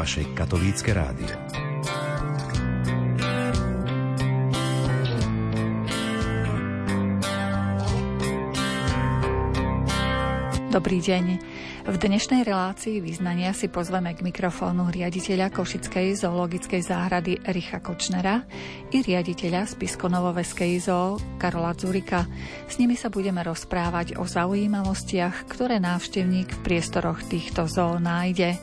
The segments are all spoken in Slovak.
vaše katolícke rádio. Dobrý deň. V dnešnej relácii význania si pozveme k mikrofónu riaditeľa Košickej zoologickej záhrady Ericha Kočnera i riaditeľa Spiskonovoveskej zoo Karola Zurika. S nimi sa budeme rozprávať o zaujímavostiach, ktoré návštevník v priestoroch týchto zoo nájde.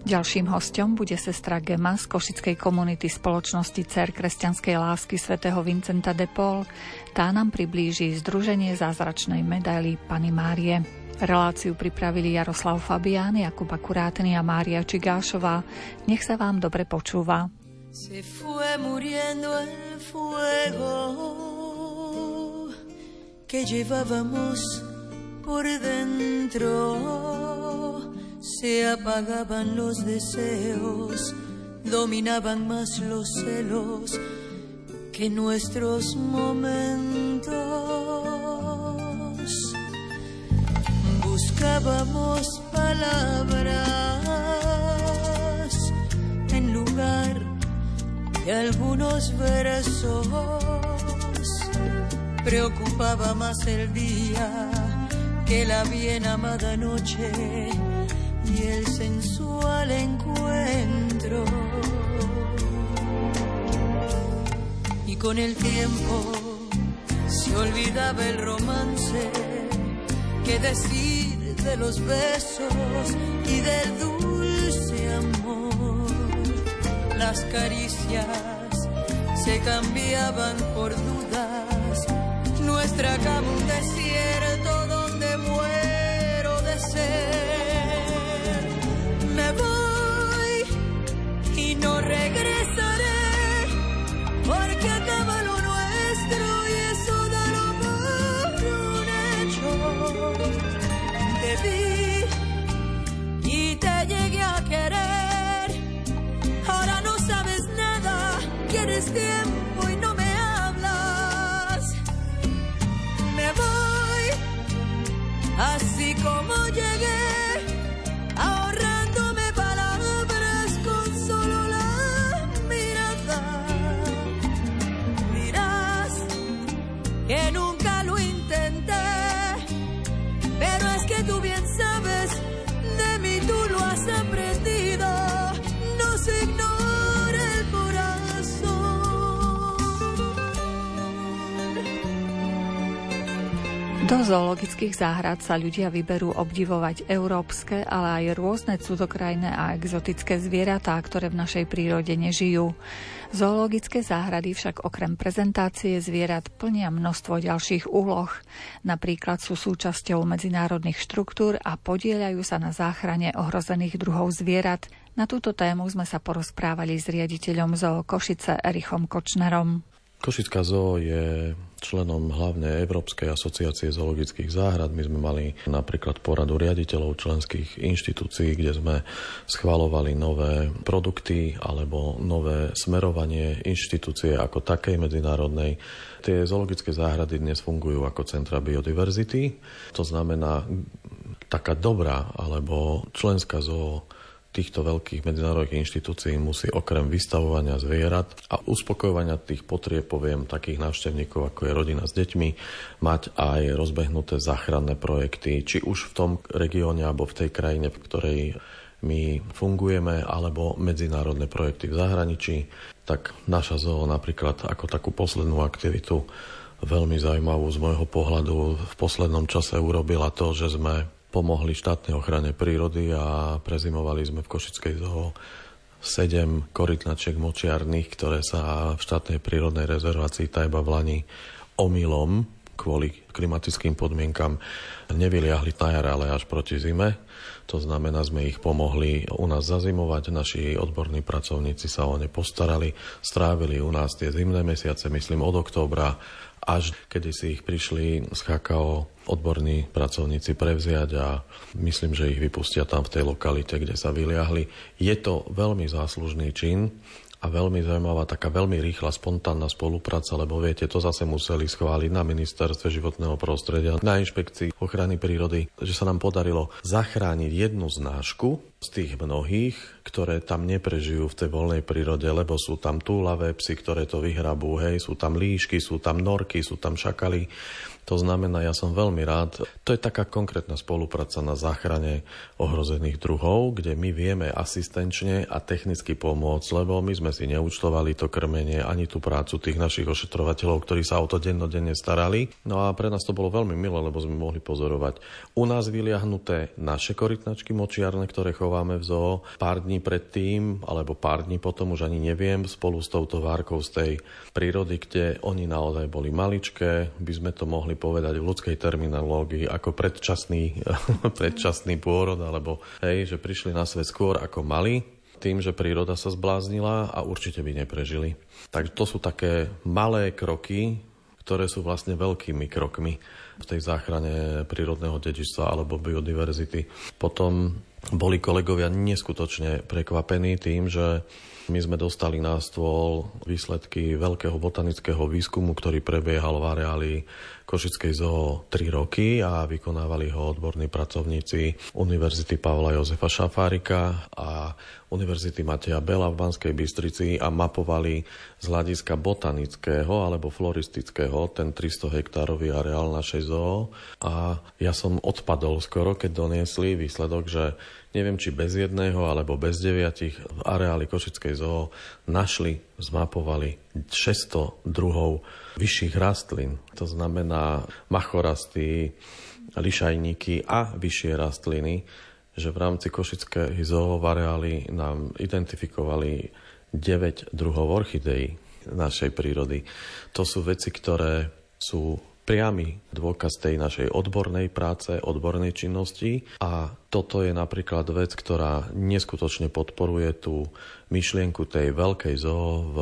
Ďalším hostom bude sestra Gema z Košickej komunity spoločnosti Cer kresťanskej lásky svätého Vincenta de Paul. Tá nám priblíži Združenie zázračnej medaily Pany Márie. Reláciu pripravili Jaroslav Fabián, Jakub Akurátny a Mária Čigášová. Nech sa vám dobre počúva. Se fue muriendo el fuego que llevábamos por dentro. Se apagaban los deseos, dominaban más los celos que nuestros momentos. buscábamos palabras en lugar de algunos versos. Preocupaba más el día que la bien amada noche y el sensual encuentro. Y con el tiempo se olvidaba el romance que decía de los besos y del dulce amor. Las caricias se cambiaban por dudas, nuestra cama un desierto Do zoologických záhrad sa ľudia vyberú obdivovať európske, ale aj rôzne cudzokrajné a exotické zvieratá, ktoré v našej prírode nežijú. Zoologické záhrady však okrem prezentácie zvierat plnia množstvo ďalších úloh. Napríklad sú súčasťou medzinárodných štruktúr a podielajú sa na záchrane ohrozených druhov zvierat. Na túto tému sme sa porozprávali s riaditeľom zoo Košice Erichom Kočnerom. Košická zoo je členom hlavne Európskej asociácie zoologických záhrad. My sme mali napríklad poradu riaditeľov členských inštitúcií, kde sme schvalovali nové produkty alebo nové smerovanie inštitúcie ako takej medzinárodnej. Tie zoologické záhrady dnes fungujú ako centra biodiverzity. To znamená taká dobrá alebo členská zoo týchto veľkých medzinárodných inštitúcií musí okrem vystavovania zvierat a uspokojovania tých potrieb, poviem, takých návštevníkov, ako je rodina s deťmi, mať aj rozbehnuté záchranné projekty, či už v tom regióne alebo v tej krajine, v ktorej my fungujeme, alebo medzinárodné projekty v zahraničí, tak naša zoo napríklad ako takú poslednú aktivitu veľmi zaujímavú z môjho pohľadu v poslednom čase urobila to, že sme pomohli štátnej ochrane prírody a prezimovali sme v Košickej zoo sedem korytnačiek močiarných, ktoré sa v štátnej prírodnej rezervácii Tajba v Lani omylom kvôli klimatickým podmienkam nevyliahli na jar, ale až proti zime. To znamená, sme ich pomohli u nás zazimovať, naši odborní pracovníci sa o ne postarali, strávili u nás tie zimné mesiace, myslím od októbra až kedy si ich prišli z HKO odborní pracovníci prevziať a myslím, že ich vypustia tam v tej lokalite, kde sa vyliahli. Je to veľmi záslužný čin a veľmi zaujímavá, taká veľmi rýchla, spontánna spolupráca, lebo viete, to zase museli schváliť na ministerstve životného prostredia, na inšpekcii ochrany prírody, že sa nám podarilo zachrániť jednu znášku z tých mnohých, ktoré tam neprežijú v tej voľnej prírode, lebo sú tam túlavé psy, ktoré to vyhrabú, hej, sú tam líšky, sú tam norky, sú tam šakaly. To znamená, ja som veľmi rád. To je taká konkrétna spolupráca na záchrane ohrozených druhov, kde my vieme asistenčne a technicky pomôcť, lebo my sme si neúčtovali to krmenie ani tú prácu tých našich ošetrovateľov, ktorí sa o to dennodenne starali. No a pre nás to bolo veľmi milé, lebo sme mohli pozorovať u nás vyliahnuté naše korytnačky močiarne, ktoré chováme v zoo. Pár dní predtým, alebo pár dní potom, už ani neviem, spolu s touto várkou z tej prírody, kde oni naozaj boli maličké, by sme to mohli povedať v ľudskej terminológii ako predčasný, predčasný pôrod, alebo hej, že prišli na svet skôr ako mali, tým, že príroda sa zbláznila a určite by neprežili. Takže to sú také malé kroky, ktoré sú vlastne veľkými krokmi v tej záchrane prírodného dedičstva alebo biodiverzity. Potom boli kolegovia neskutočne prekvapení tým, že my sme dostali na stôl výsledky veľkého botanického výskumu, ktorý prebiehal v areáli Košickej zoo 3 roky a vykonávali ho odborní pracovníci Univerzity Pavla Jozefa Šafárika a Univerzity Mateja Bela v Banskej Bystrici a mapovali z hľadiska botanického alebo floristického ten 300 hektárový areál našej zoo. A ja som odpadol skoro, keď doniesli výsledok, že neviem či bez jedného alebo bez deviatich v areáli Košickej zoo našli, zmapovali 600 druhov vyšších rastlín. To znamená machorasty, lišajníky a vyššie rastliny, že v rámci Košickej zoo v areáli nám identifikovali 9 druhov orchideí našej prírody. To sú veci, ktoré sú priamy dôkaz tej našej odbornej práce, odbornej činnosti. A toto je napríklad vec, ktorá neskutočne podporuje tú myšlienku tej veľkej zoo v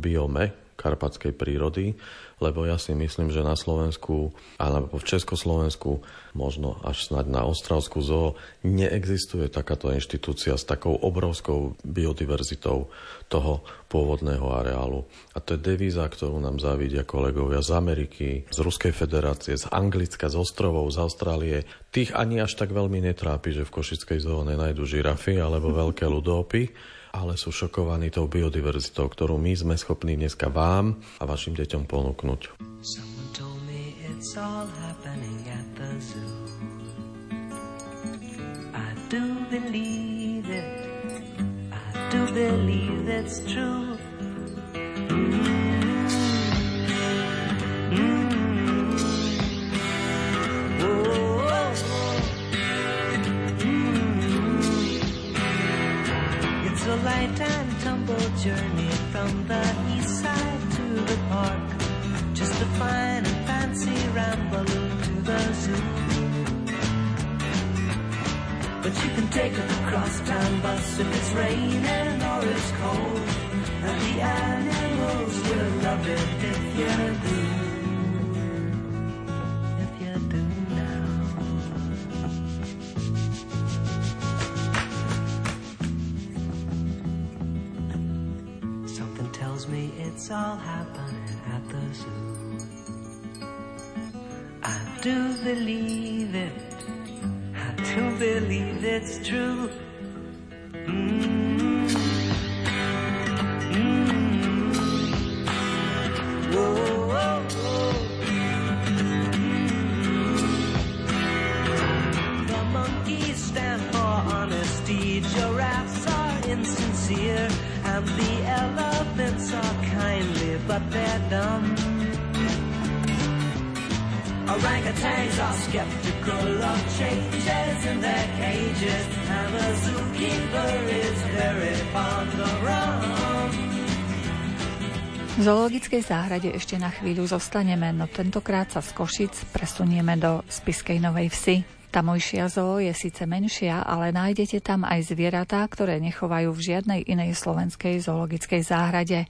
biome karpatskej prírody, lebo ja si myslím, že na Slovensku alebo v Československu, možno až snad na Ostravsku zoo, neexistuje takáto inštitúcia s takou obrovskou biodiverzitou toho pôvodného areálu. A to je devíza, ktorú nám závidia kolegovia z Ameriky, z Ruskej federácie, z Anglicka, z ostrovov, z Austrálie. Tých ani až tak veľmi netrápi, že v Košickej zoo nenajdu žirafy alebo veľké ľudopy ale sú šokovaní tou biodiverzitou, ktorú my sme schopní dneska vám a vašim deťom ponúknuť. do believe it's true. Light and tumble journey from the east side to the park. Just a fine and fancy ramble to the zoo. But you can take a crosstown bus if it's raining or it's cold. And the animals will love it if you do. It's all happening at the zoo. I do believe it. I do believe it's true. V zoologickej záhrade ešte na chvíľu zostaneme, no tentokrát sa z Košic presunieme do Spiskej Novej Vsi. Tamojšia zoo je síce menšia, ale nájdete tam aj zvieratá, ktoré nechovajú v žiadnej inej slovenskej zoologickej záhrade.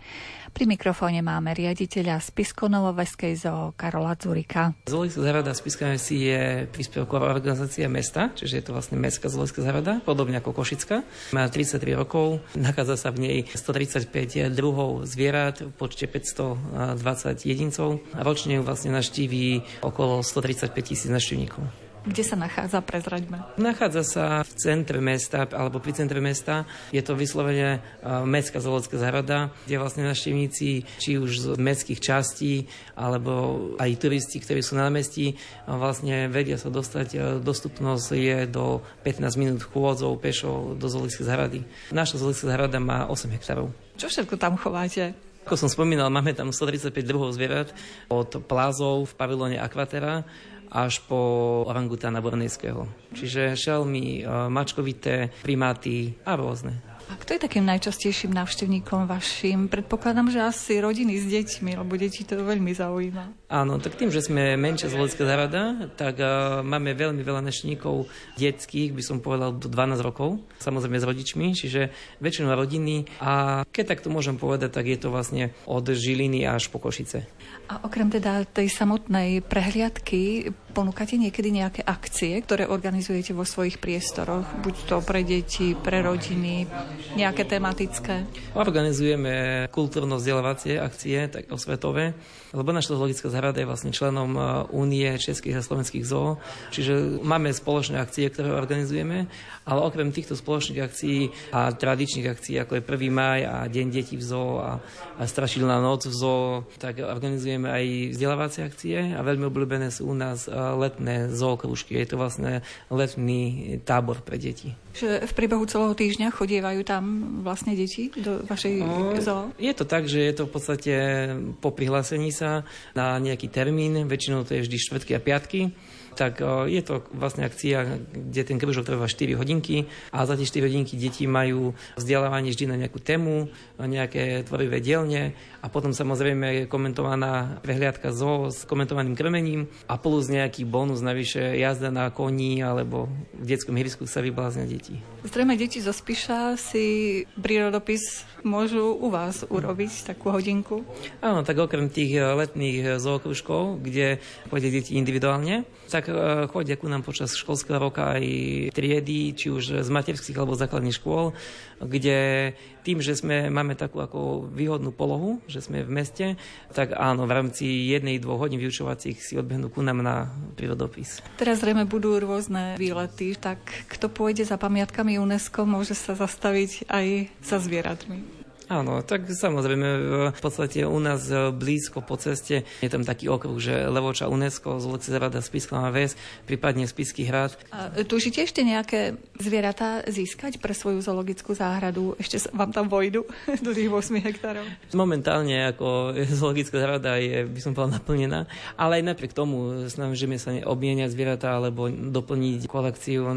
Pri mikrofóne máme riaditeľa Spiskonovoveskej zoo Karola Zurika. Zoologická záhrada Spiskonovej si je príspevková organizácia mesta, čiže je to vlastne mestská zoologická záhrada, podobne ako Košická. Má 33 rokov, nachádza sa v nej 135 druhov zvierat v počte 520 jedincov a ročne ju vlastne naštíví okolo 135 tisíc naštívnikov. Kde sa nachádza, prezraďme? Nachádza sa v centre mesta, alebo pri centre mesta. Je to vyslovene e, Mestská zoologická záhrada, kde vlastne naštevníci, či už z mestských častí, alebo aj turisti, ktorí sú na námestí, vlastne vedia sa dostať. E, dostupnosť je do 15 minút chôdzov pešo do zoologickej záhrady. Naša zoologická záhrada má 8 hektárov. Čo všetko tam chováte? Ako som spomínal, máme tam 135 druhov zvierat od plázov v pavilóne Aquatera až po orangutána bornejského. Čiže šelmy, e, mačkovité, primáty a rôzne. A kto je takým najčastejším návštevníkom vašim? Predpokladám, že asi rodiny s deťmi, lebo deti to veľmi zaujíma. Áno, tak tým, že sme menšia zoologická záhrada, tak uh, máme veľmi veľa návštevníkov detských, by som povedal, do 12 rokov, samozrejme s rodičmi, čiže väčšinou rodiny. A keď tak to môžem povedať, tak je to vlastne od Žiliny až po Košice. A okrem teda tej samotnej prehliadky, ponúkate niekedy nejaké akcie, ktoré organizujete vo svojich priestoroch, buď to pre deti, pre rodiny, nejaké tematické? Organizujeme kultúrno-vzdelávacie akcie, tak osvetové, lebo naša zoologická záhrada je vlastne členom e, Únie českých a slovenských zoo, čiže máme spoločné akcie, ktoré organizujeme, ale okrem týchto spoločných akcií a tradičných akcií, ako je 1. maj a Deň detí v zoo a, a Strašilná noc v zoo, tak organizujeme aj vzdelávacie akcie a veľmi obľúbené sú u nás e, letné zookružky. Je to vlastne letný tábor pre deti. Že v priebehu celého týždňa chodievajú tam vlastne deti do vašej zoo? Je to tak, že je to v podstate po prihlásení sa na nejaký termín, väčšinou to je vždy štvrtky a piatky tak e, je to vlastne akcia, kde ten krúžok trvá 4 hodinky a za tie 4 hodinky deti majú vzdelávanie vždy na nejakú tému, nejaké tvorivé dielne a potom samozrejme je komentovaná prehliadka zo s komentovaným krmením a plus nejaký bonus navyše jazda na koni alebo v detskom hrisku sa vybláznia deti. Zrejme deti zo Spiša si prírodopis môžu u vás urobiť takú hodinku? Áno, tak okrem tých letných zookružkov, kde pôjde deti individuálne, tak e, chodia ku nám počas školského roka aj triedy, či už z materských alebo základných škôl, kde tým, že sme, máme takú ako výhodnú polohu, že sme v meste, tak áno, v rámci jednej, dvoch hodín vyučovacích si odbehnú ku nám na prírodopis. Teraz zrejme budú rôzne výlety, tak kto pôjde za pamiatkami UNESCO, môže sa zastaviť aj za zvieratmi. Áno, tak samozrejme v podstate u nás e, blízko po ceste je tam taký okruh, že Levoča UNESCO, Zloci Rada Spisková väz, prípadne Spisky hrad. A tužíte ešte nejaké zvieratá získať pre svoju zoologickú záhradu? Ešte vám tam vojdu do tých 8 hektárov? Momentálne ako zoologická záhrada je, by som povedal, naplnená, ale aj napriek tomu snažíme sa obmieniať zvieratá alebo doplniť kolekciu. E,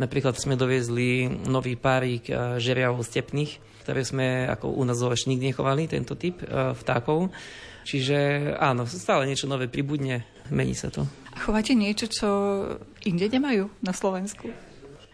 napríklad sme doviezli nový párik e, žeriavov stepných, ktoré sme ako u nás ešte nikdy nechovali, tento typ e, vtákov. Čiže áno, stále niečo nové pribudne, mení sa to. A chováte niečo, čo inde nemajú na Slovensku?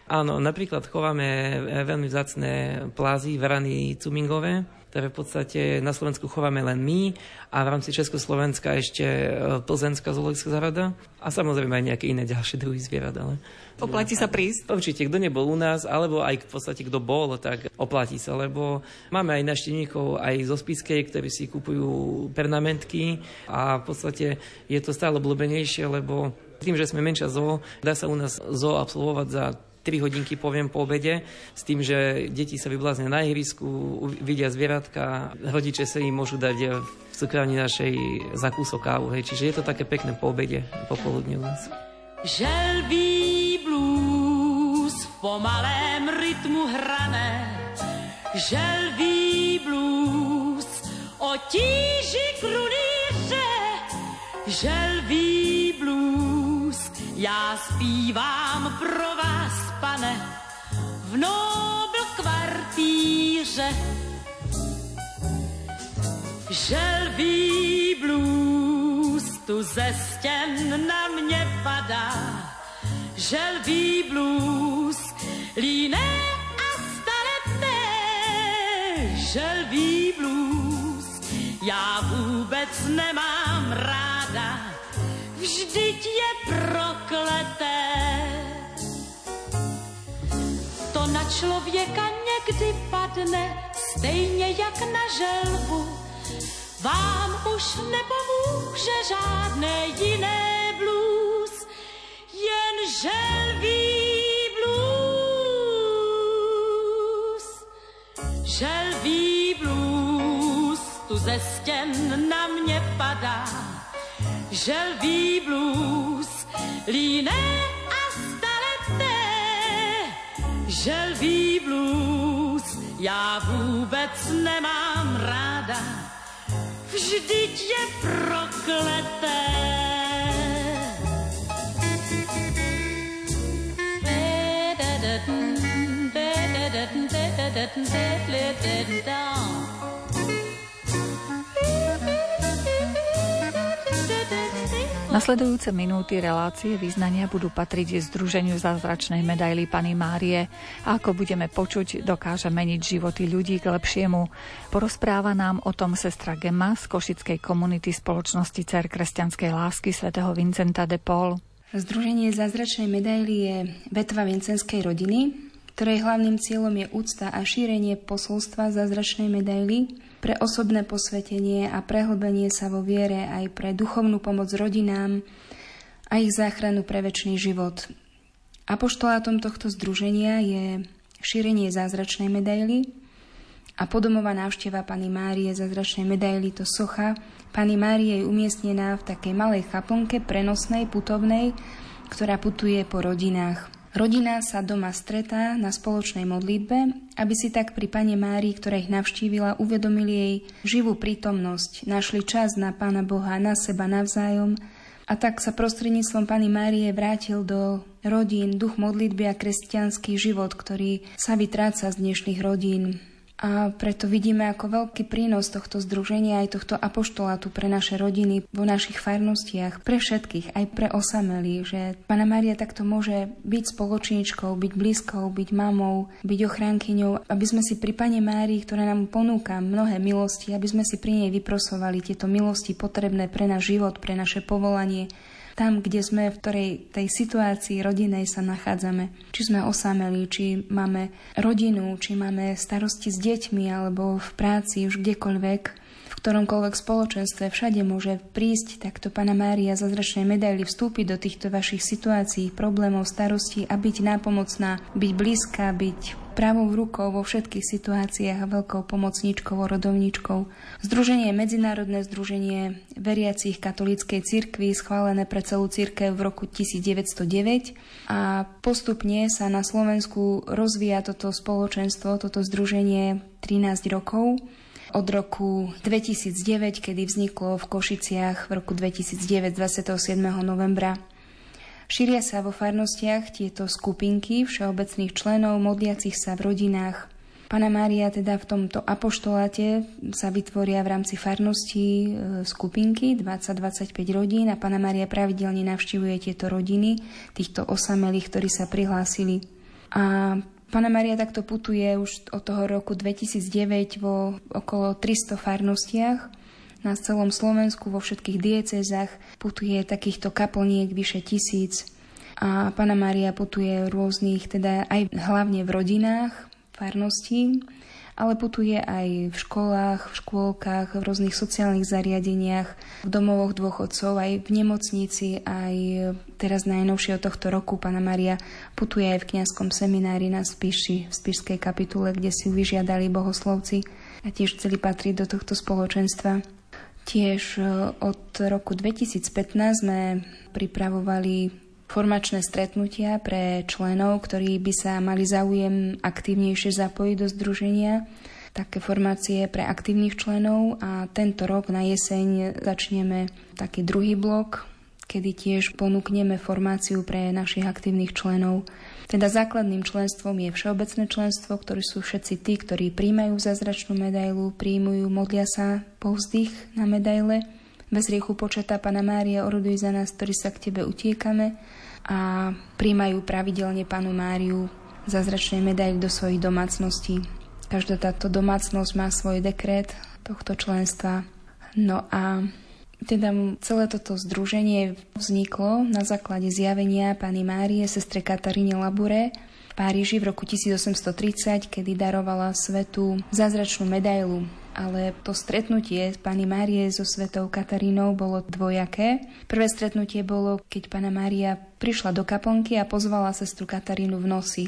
Áno, napríklad chováme e, veľmi vzácne plázy, varany cumingové, ktoré v podstate na Slovensku chováme len my a v rámci Československa ešte e, Plzenská zoologická záhrada a samozrejme aj nejaké iné ďalšie druhy zvierat. Ale... Oplatí sa prísť? Určite, kto nebol u nás, alebo aj v podstate kto bol, tak oplatí sa, lebo máme aj naštevníkov aj zo Spiskej, ktorí si kupujú pernamentky a v podstate je to stále obľúbenejšie, lebo tým, že sme menšia zoo, dá sa u nás zoo absolvovať za 3 hodinky poviem po obede, s tým, že deti sa vybláznia na ihrisku, vidia zvieratka, rodiče sa im môžu dať v cukrárni našej za kúsok kávu. Hej. Čiže je to také pekné po obede, popoludne u nás. Želbý blues v pomalém rytmu hrané, želbý blues o tíži krunýře, želbý blues, já zpívám pro vás pane, v Nobel kvartíře. Želví blues tu ze stěn na mě padá. Želví blues líné a staletné. Želví blues já vůbec nemám ráda. Vždyť je prokleté člověka někdy padne, stejně jak na želvu. Vám už nepomůže žádné jiné blues, jen Želví blues tu ze stěn na mě padá. Želví blues, líné. Želví blues, já vůbec nemám ráda. Vždyť je prokleté. Nasledujúce minúty relácie význania budú patriť Združeniu zázračnej medaily Pany Márie a ako budeme počuť, dokáže meniť životy ľudí k lepšiemu. Porozpráva nám o tom sestra Gemma z Košickej komunity spoločnosti Cer kresťanskej lásky svätého Vincenta de Paul. Združenie zázračnej medaily je vetva vincenskej rodiny, ktorej hlavným cieľom je úcta a šírenie posolstva zázračnej medaily pre osobné posvetenie a prehlbenie sa vo viere aj pre duchovnú pomoc rodinám a ich záchranu pre väčší život. Apoštolátom tohto združenia je šírenie zázračnej medaily a podomová návšteva Pany Márie zázračnej medaily to socha. Pani Márie je umiestnená v takej malej chaplnke prenosnej, putovnej, ktorá putuje po rodinách. Rodina sa doma stretá na spoločnej modlitbe, aby si tak pri Pane Márii, ktorá ich navštívila, uvedomili jej živú prítomnosť, našli čas na Pána Boha, na seba navzájom a tak sa prostredníctvom Pani Márie vrátil do rodín duch modlitby a kresťanský život, ktorý sa vytráca z dnešných rodín. A preto vidíme ako veľký prínos tohto združenia aj tohto apoštolátu pre naše rodiny vo našich farnostiach, pre všetkých, aj pre osamelých, že Pana Maria takto môže byť spoločníčkou, byť blízkou, byť mamou, byť ochránkyňou, aby sme si pri Pane Márii, ktorá nám ponúka mnohé milosti, aby sme si pri nej vyprosovali tieto milosti potrebné pre náš život, pre naše povolanie, tam, kde sme, v ktorej tej situácii rodinej sa nachádzame. Či sme osameli, či máme rodinu, či máme starosti s deťmi alebo v práci, už kdekoľvek, v ktoromkoľvek spoločenstve všade môže prísť takto Pana Mária zračnej medaily vstúpiť do týchto vašich situácií, problémov, starostí a byť nápomocná, byť blízka, byť pravou rukou vo všetkých situáciách a veľkou pomocníčkou, rodovníčkou. Združenie Medzinárodné združenie veriacich katolíckej cirkvi, schválené pre celú cirkev v roku 1909 a postupne sa na Slovensku rozvíja toto spoločenstvo, toto združenie 13 rokov od roku 2009, kedy vzniklo v Košiciach v roku 2009 27. novembra Šíria sa vo farnostiach tieto skupinky všeobecných členov modliacich sa v rodinách. Pana Mária teda v tomto apoštoláte sa vytvoria v rámci farnosti e, skupinky 20-25 rodín a Pana Mária pravidelne navštívuje tieto rodiny, týchto osamelých, ktorí sa prihlásili. A Pana Maria takto putuje už od toho roku 2009 vo okolo 300 farnostiach na celom Slovensku, vo všetkých diecezách putuje takýchto kaplniek vyše tisíc a Pana Mária putuje v rôznych, teda aj hlavne v rodinách, farností, ale putuje aj v školách, v škôlkach, v rôznych sociálnych zariadeniach, v domovoch dôchodcov, aj v nemocnici, aj teraz najnovšie od tohto roku Pana Maria putuje aj v kňazskom seminári na Spiši, v Spišskej kapitule, kde si vyžiadali bohoslovci a tiež chceli patriť do tohto spoločenstva. Tiež e, od roku 2015 sme pripravovali formačné stretnutia pre členov, ktorí by sa mali záujem aktívnejšie zapojiť do združenia. Také formácie pre aktívnych členov a tento rok na jeseň začneme taký druhý blok, kedy tiež ponúkneme formáciu pre našich aktívnych členov teda základným členstvom je všeobecné členstvo, ktorí sú všetci tí, ktorí príjmajú zázračnú medailu, príjmujú, modlia sa povzdych na medaile. Bez riechu počatá Pana Mária, oroduj za nás, ktorí sa k Tebe utiekame a príjmajú pravidelne Panu Máriu zázračné medaily do svojich domácností. Každá táto domácnosť má svoj dekret tohto členstva. No a teda celé toto združenie vzniklo na základe zjavenia pani Márie, sestre Kataríne Labure v Páriži v roku 1830, kedy darovala svetu zázračnú medailu ale to stretnutie pani Márie so svetou Katarínou bolo dvojaké. Prvé stretnutie bolo, keď pana Mária prišla do kaponky a pozvala sestru Katarínu v noci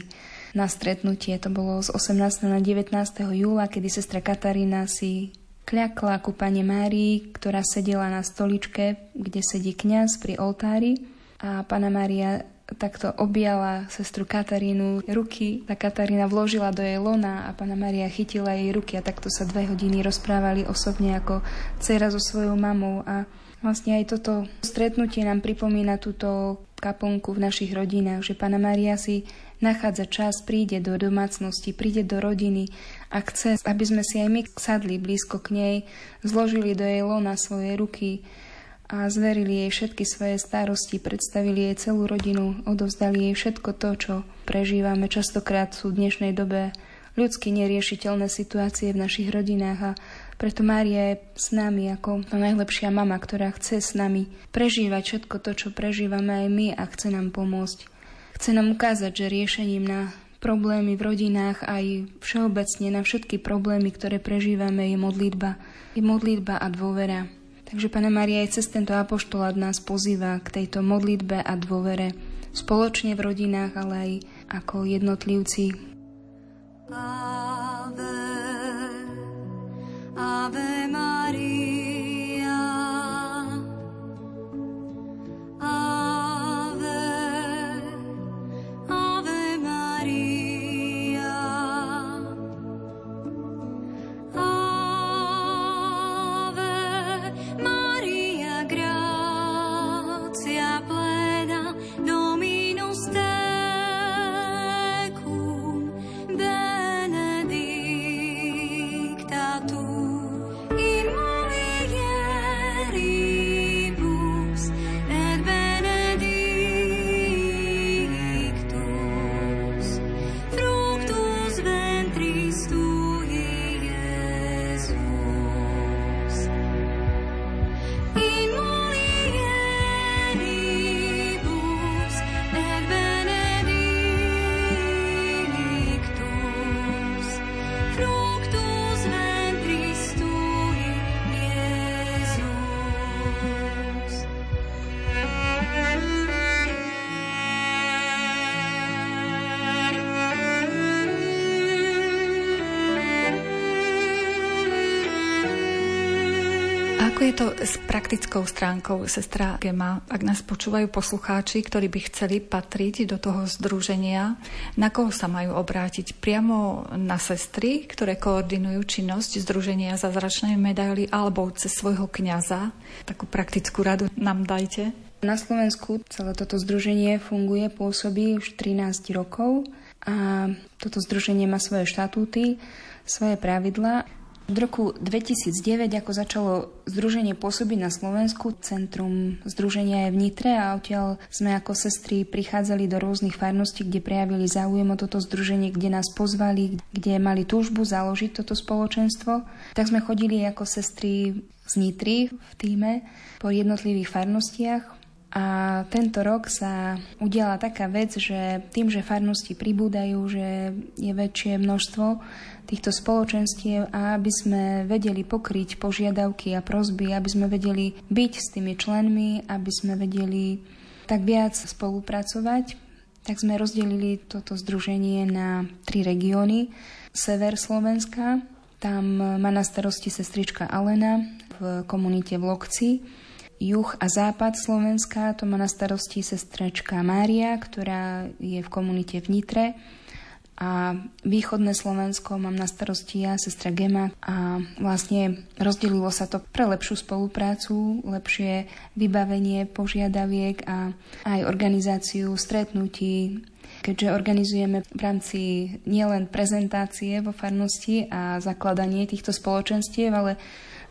na stretnutie. To bolo z 18. na 19. júla, kedy sestra Katarína si kľakla ku pani Márii, ktorá sedela na stoličke, kde sedí kňaz pri oltári a pana Mária takto objala sestru Katarínu ruky. Tá Katarína vložila do jej lona a pána Maria chytila jej ruky a takto sa dve hodiny rozprávali osobne ako dcera so svojou mamou a vlastne aj toto stretnutie nám pripomína túto kaponku v našich rodinách, že pána Maria si nachádza čas, príde do domácnosti, príde do rodiny a chce, aby sme si aj my sadli blízko k nej, zložili do jej lona svoje ruky, a zverili jej všetky svoje starosti, predstavili jej celú rodinu, odovzdali jej všetko to, čo prežívame. Častokrát sú v dnešnej dobe ľudsky neriešiteľné situácie v našich rodinách a preto Mária je s nami ako najlepšia mama, ktorá chce s nami prežívať všetko to, čo prežívame aj my a chce nám pomôcť. Chce nám ukázať, že riešením na problémy v rodinách aj všeobecne na všetky problémy, ktoré prežívame, je modlitba. Je modlitba a dôvera. Takže Pana Maria aj cez tento apoštolát nás pozýva k tejto modlitbe a dôvere spoločne v rodinách, ale aj ako jednotlivci. Ave, Ave Maria, Ako je to s praktickou stránkou, sestra Gema? Ak nás počúvajú poslucháči, ktorí by chceli patriť do toho združenia, na koho sa majú obrátiť? Priamo na sestry, ktoré koordinujú činnosť Združenia zázračnej medaily, alebo cez svojho kňaza? Takú praktickú radu nám dajte. Na Slovensku celé toto združenie funguje, pôsobí už 13 rokov a toto združenie má svoje štatúty, svoje pravidla. Od roku 2009, ako začalo združenie pôsobiť na Slovensku, centrum združenia je v Nitre a odtiaľ sme ako sestry prichádzali do rôznych farností, kde prejavili záujem o toto združenie, kde nás pozvali, kde mali túžbu založiť toto spoločenstvo. Tak sme chodili ako sestry z Nitry v týme po jednotlivých farnostiach a tento rok sa udiala taká vec, že tým, že farnosti pribúdajú, že je väčšie množstvo týchto spoločenstiev a aby sme vedeli pokryť požiadavky a prosby, aby sme vedeli byť s tými členmi, aby sme vedeli tak viac spolupracovať, tak sme rozdelili toto združenie na tri regióny. Sever Slovenska, tam má na starosti sestrička Alena v komunite v Lokci. Juh a západ Slovenska, to má na starosti sestrečka Mária, ktorá je v komunite v Nitre a východné Slovensko mám na starosti ja, sestra Gema. A vlastne rozdelilo sa to pre lepšiu spoluprácu, lepšie vybavenie požiadaviek a aj organizáciu stretnutí, keďže organizujeme v rámci nielen prezentácie vo farnosti a zakladanie týchto spoločenstiev, ale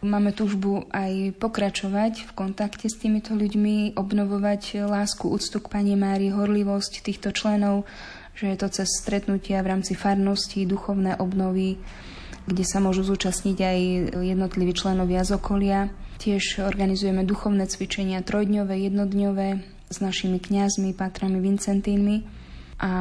Máme túžbu aj pokračovať v kontakte s týmito ľuďmi, obnovovať lásku, úctu k Pani Mári, horlivosť týchto členov, že je to cez stretnutia v rámci farnosti, duchovné obnovy, kde sa môžu zúčastniť aj jednotliví členovia z okolia. Tiež organizujeme duchovné cvičenia trojdňové, jednodňové s našimi kňazmi, patrami, vincentínmi a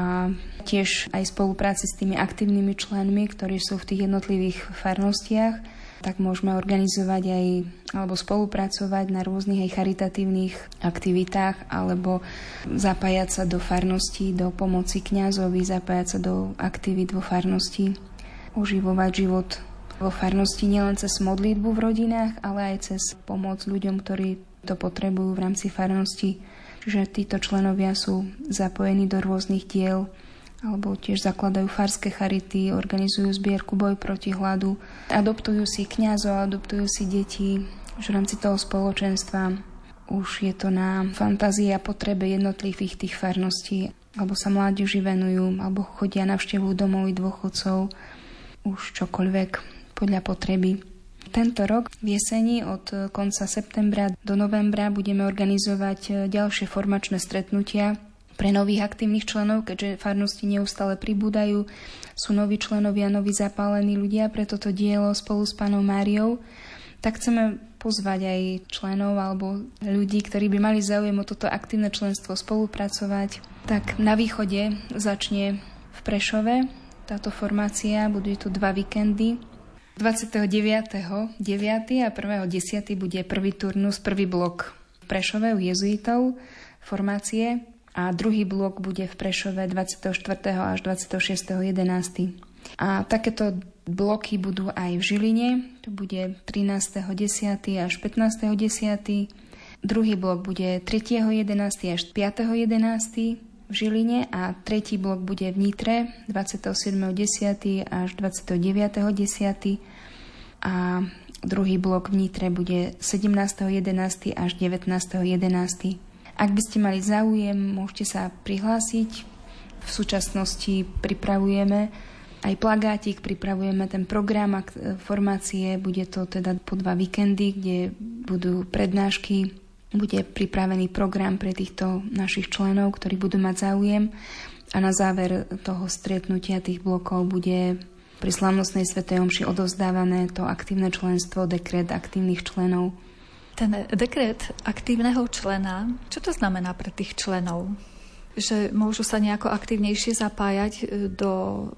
tiež aj spolupráci s tými aktívnymi členmi, ktorí sú v tých jednotlivých farnostiach. Tak môžeme organizovať aj alebo spolupracovať na rôznych aj charitatívnych aktivitách alebo zapájať sa do farnosti, do pomoci kňazovi, zapájať sa do aktivít vo farnosti, uživovať život vo farnosti nielen cez modlitbu v rodinách, ale aj cez pomoc ľuďom, ktorí to potrebujú v rámci farnosti. Čiže títo členovia sú zapojení do rôznych diel alebo tiež zakladajú farské charity, organizujú zbierku boj proti hladu, adoptujú si kňazov, adoptujú si deti v rámci toho spoločenstva. Už je to na fantázie a potrebe jednotlivých tých farností, alebo sa mládeži venujú, alebo chodia navštevujú domovy dôchodcov, už čokoľvek podľa potreby. Tento rok v jeseni od konca septembra do novembra budeme organizovať ďalšie formačné stretnutia pre nových aktívnych členov, keďže farnosti neustále pribúdajú, sú noví členovia, noví zapálení ľudia pre toto dielo spolu s pánom Máriou, tak chceme pozvať aj členov alebo ľudí, ktorí by mali záujem o toto aktívne členstvo spolupracovať. Tak na východe začne v Prešove táto formácia, budú tu dva víkendy. 29.9. a 1.10. bude prvý turnus, prvý blok v Prešove u jezuitov formácie a druhý blok bude v Prešove 24. až 26.11. A takéto bloky budú aj v Žiline, to bude 13.10. až 15.10. Druhý blok bude 3.11. až 5.11. v Žiline a tretí blok bude v Nitre 27.10. až 29.10. A druhý blok v Nitre bude 17.11. až 19.11. Ak by ste mali záujem, môžete sa prihlásiť. V súčasnosti pripravujeme aj plagátik, pripravujeme ten program a formácie. Bude to teda po dva víkendy, kde budú prednášky, bude pripravený program pre týchto našich členov, ktorí budú mať záujem. A na záver toho stretnutia tých blokov bude pri slavnostnej svetej omši odovzdávané to aktívne členstvo, dekret aktívnych členov ten dekret aktívneho člena, čo to znamená pre tých členov? Že môžu sa nejako aktívnejšie zapájať e, do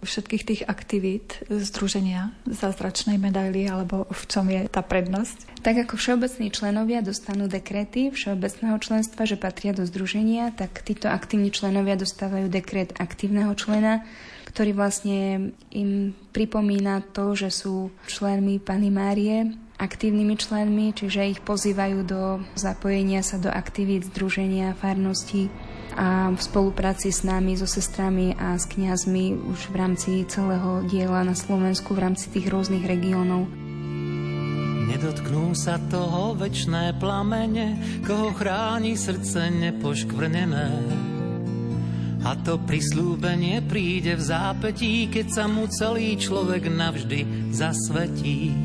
všetkých tých aktivít Združenia zázračnej medaily, alebo v čom je tá prednosť? Tak ako všeobecní členovia dostanú dekrety všeobecného členstva, že patria do združenia, tak títo aktívni členovia dostávajú dekret aktívneho člena, ktorý vlastne im pripomína to, že sú členmi Pany Márie, aktívnymi členmi, čiže ich pozývajú do zapojenia sa do aktivít združenia farnosti a v spolupráci s nami, so sestrami a s kňazmi už v rámci celého diela na Slovensku, v rámci tých rôznych regiónov. Nedotknú sa toho večné plamene, koho chráni srdce nepoškvrnené. A to prislúbenie príde v zápetí, keď sa mu celý človek navždy zasvetí.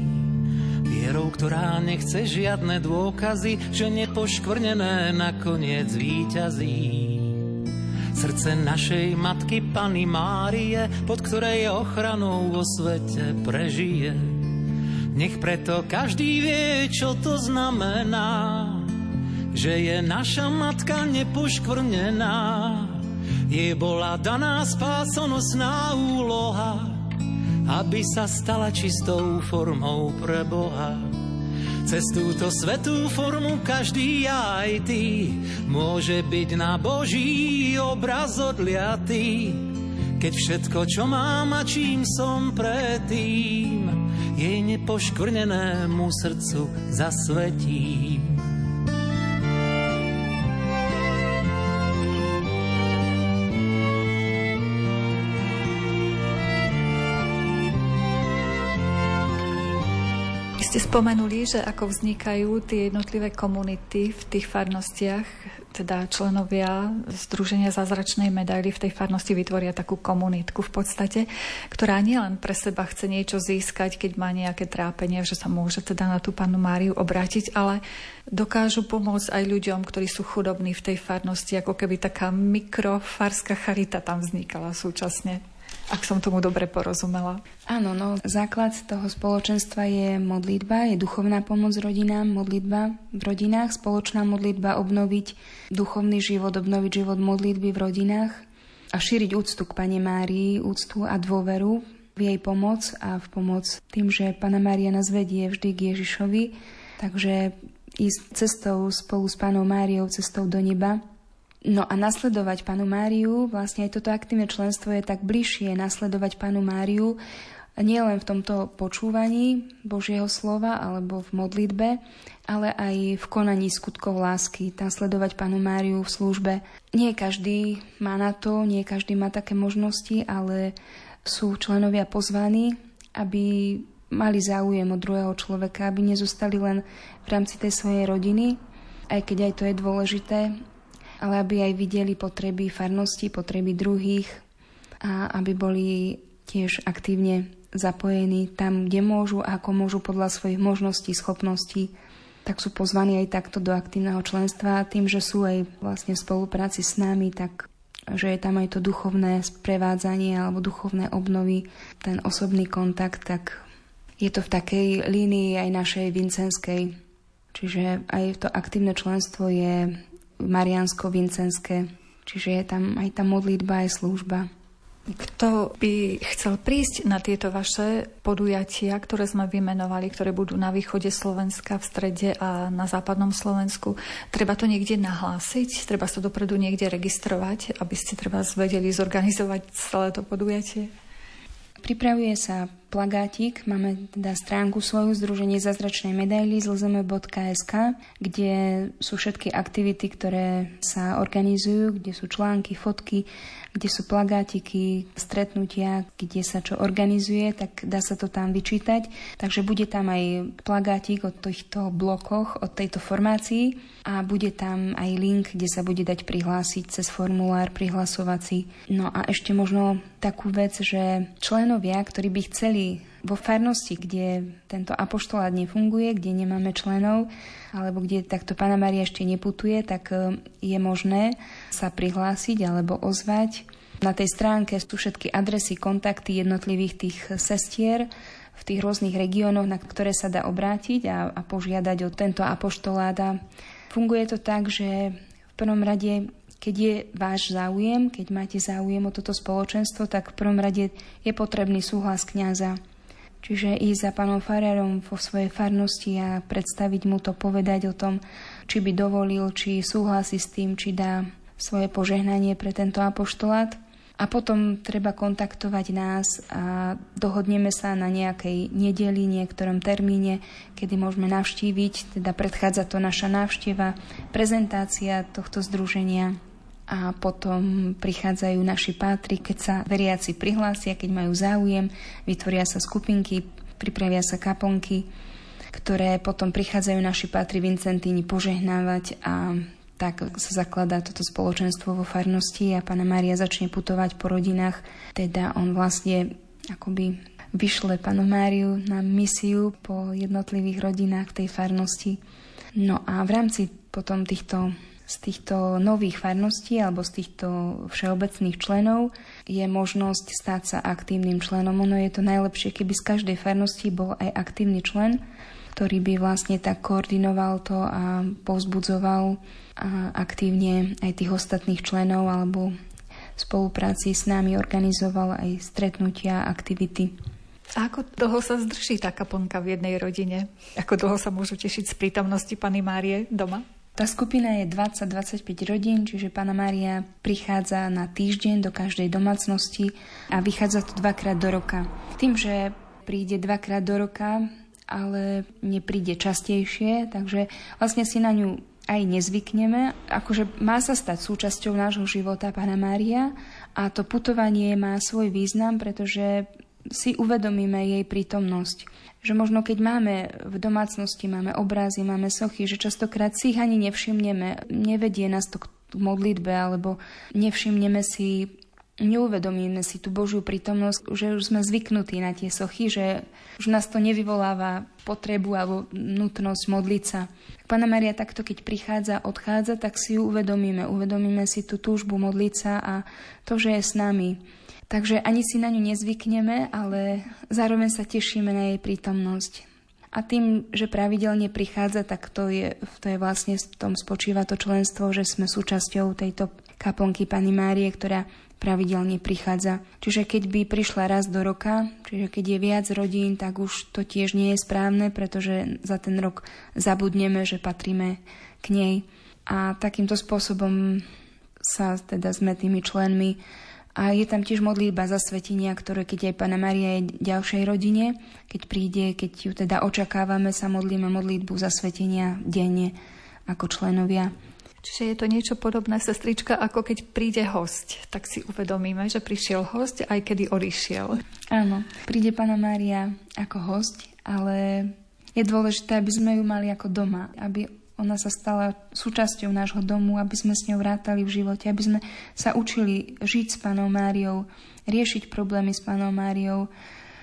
Vierou, ktorá nechce žiadne dôkazy, že nepoškvrnené nakoniec víťazí. Srdce našej matky Pany Márie, pod ktorej ochranou vo svete prežije. Nech preto každý vie, čo to znamená, že je naša matka nepoškvrnená. Je bola daná spásonosná úloha, aby sa stala čistou formou pre Boha. Cez túto svetú formu každý aj ty môže byť na Boží obraz odliatý. Keď všetko, čo mám a čím som predtým, jej nepoškvrnenému srdcu zasvetím. Spomenuli, že ako vznikajú tie jednotlivé komunity v tých farnostiach, teda členovia Združenia zázračnej medaily v tej farnosti vytvoria takú komunitku v podstate, ktorá nielen pre seba chce niečo získať, keď má nejaké trápenie, že sa môže teda na tú panu Máriu obrátiť, ale dokážu pomôcť aj ľuďom, ktorí sú chudobní v tej farnosti, ako keby taká mikrofarská charita tam vznikala súčasne ak som tomu dobre porozumela. Áno, no základ toho spoločenstva je modlitba, je duchovná pomoc rodinám, modlitba v rodinách, spoločná modlitba obnoviť duchovný život, obnoviť život modlitby v rodinách a šíriť úctu k Pane Márii, úctu a dôveru v jej pomoc a v pomoc tým, že Pana Mária nás vedie vždy k Ježišovi. Takže ísť cestou spolu s Pánou Máriou, cestou do neba. No a nasledovať Panu Máriu, vlastne aj toto aktívne členstvo je tak bližšie nasledovať Panu Máriu, nielen v tomto počúvaní Božieho slova alebo v modlitbe, ale aj v konaní skutkov lásky, tam sledovať Panu Máriu v službe. Nie každý má na to, nie každý má také možnosti, ale sú členovia pozvaní, aby mali záujem od druhého človeka, aby nezostali len v rámci tej svojej rodiny, aj keď aj to je dôležité, ale aby aj videli potreby farnosti, potreby druhých a aby boli tiež aktívne zapojení tam, kde môžu a ako môžu podľa svojich možností, schopností, tak sú pozvaní aj takto do aktívneho členstva. Tým, že sú aj vlastne v spolupráci s nami, tak že je tam aj to duchovné sprevádzanie alebo duchovné obnovy, ten osobný kontakt, tak je to v takej línii aj našej vincenskej. Čiže aj to aktívne členstvo je mariansko-vincenské. Čiže je tam aj tá modlitba, aj služba. Kto by chcel prísť na tieto vaše podujatia, ktoré sme vymenovali, ktoré budú na východe Slovenska, v strede a na západnom Slovensku, treba to niekde nahlásiť? Treba sa dopredu niekde registrovať, aby ste treba vedeli zorganizovať celé to podujatie? Pripravuje sa plagátik, máme teda stránku svoju Združenie zazračnej medaily zlzm.sk, kde sú všetky aktivity, ktoré sa organizujú, kde sú články, fotky, kde sú plagátiky, stretnutia, kde sa čo organizuje, tak dá sa to tam vyčítať. Takže bude tam aj plagátik o týchto blokoch, od tejto formácii a bude tam aj link, kde sa bude dať prihlásiť cez formulár prihlasovací. No a ešte možno takú vec, že členovia, ktorí by chceli vo farnosti, kde tento apoštolát nefunguje, kde nemáme členov, alebo kde takto Pána Maria ešte neputuje, tak e, je možné sa prihlásiť alebo ozvať. Na tej stránke sú všetky adresy, kontakty jednotlivých tých sestier v tých rôznych regiónoch, na ktoré sa dá obrátiť a, a požiadať o tento apoštolát. Funguje to tak, že v prvom rade keď je váš záujem, keď máte záujem o toto spoločenstvo, tak v prvom rade je potrebný súhlas kňaza. Čiže ísť za pánom farárom vo svojej farnosti a predstaviť mu to, povedať o tom, či by dovolil, či súhlasí s tým, či dá svoje požehnanie pre tento apoštolát. A potom treba kontaktovať nás a dohodneme sa na nejakej nedeli, niektorom termíne, kedy môžeme navštíviť, teda predchádza to naša návšteva, prezentácia tohto združenia a potom prichádzajú naši pátri, keď sa veriaci prihlásia, keď majú záujem, vytvoria sa skupinky, pripravia sa kaponky, ktoré potom prichádzajú naši pátri Vincentíni požehnávať a tak sa zakladá toto spoločenstvo vo farnosti a pána Mária začne putovať po rodinách. Teda on vlastne akoby vyšle panu Máriu na misiu po jednotlivých rodinách tej farnosti. No a v rámci potom týchto z týchto nových farností alebo z týchto všeobecných členov je možnosť stať sa aktívnym členom. Ono je to najlepšie, keby z každej farnosti bol aj aktívny člen, ktorý by vlastne tak koordinoval to a povzbudzoval aktívne aj tých ostatných členov alebo v spolupráci s nami organizoval aj stretnutia, aktivity. A ako dlho sa zdrží tá kaponka v jednej rodine? Ako dlho sa môžu tešiť z prítomnosti Pany Márie doma? Tá skupina je 20-25 rodín, čiže Pána Mária prichádza na týždeň do každej domácnosti a vychádza to dvakrát do roka. Tým, že príde dvakrát do roka, ale nepríde častejšie, takže vlastne si na ňu aj nezvykneme. Akože má sa stať súčasťou nášho života Pána Mária a to putovanie má svoj význam, pretože si uvedomíme jej prítomnosť že možno keď máme v domácnosti, máme obrazy, máme sochy, že častokrát si ich ani nevšimneme, nevedie nás to k modlitbe, alebo nevšimneme si, neuvedomíme si tú Božiu prítomnosť, že už sme zvyknutí na tie sochy, že už nás to nevyvoláva potrebu alebo nutnosť modliť sa. Pána Maria takto, keď prichádza, odchádza, tak si ju uvedomíme. Uvedomíme si tú túžbu modliť sa a to, že je s nami. Takže ani si na ňu nezvykneme, ale zároveň sa tešíme na jej prítomnosť. A tým, že pravidelne prichádza, tak to je, to je vlastne v tom spočíva to členstvo, že sme súčasťou tejto kaplnky Pany Márie, ktorá pravidelne prichádza. Čiže keď by prišla raz do roka, čiže keď je viac rodín, tak už to tiež nie je správne, pretože za ten rok zabudneme, že patríme k nej. A takýmto spôsobom sa teda sme tými členmi a je tam tiež modlitba za svetenia, ktoré keď aj Pana Maria je ďalšej rodine, keď príde, keď ju teda očakávame, sa modlíme modlitbu za svetenia denne ako členovia. Čiže je to niečo podobné, sestrička, ako keď príde host. Tak si uvedomíme, že prišiel host, aj kedy odišiel. Áno, príde Pana Mária ako host, ale je dôležité, aby sme ju mali ako doma, aby ona sa stala súčasťou nášho domu, aby sme s ňou vrátali v živote, aby sme sa učili žiť s Panou Máriou, riešiť problémy s Panou Máriou,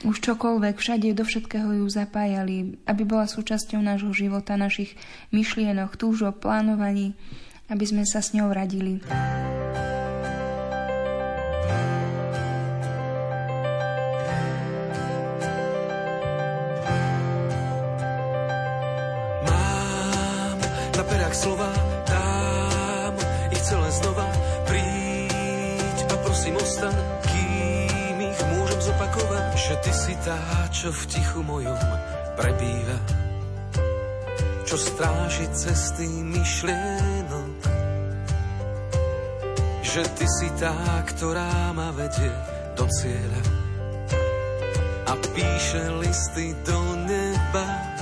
už čokoľvek, všade do všetkého ju zapájali, aby bola súčasťou nášho života, našich myšlienok, túžob, plánovaní, aby sme sa s ňou radili. Slova dám ich celé znova. Príď a prosím ostan, kým ich môžem zopakovať, že ty si tá, čo v tichu mojom prebýva. Čo stráži cesty myšlienok. Že ty si tá, ktorá ma vedie do cieľa a píše listy do neba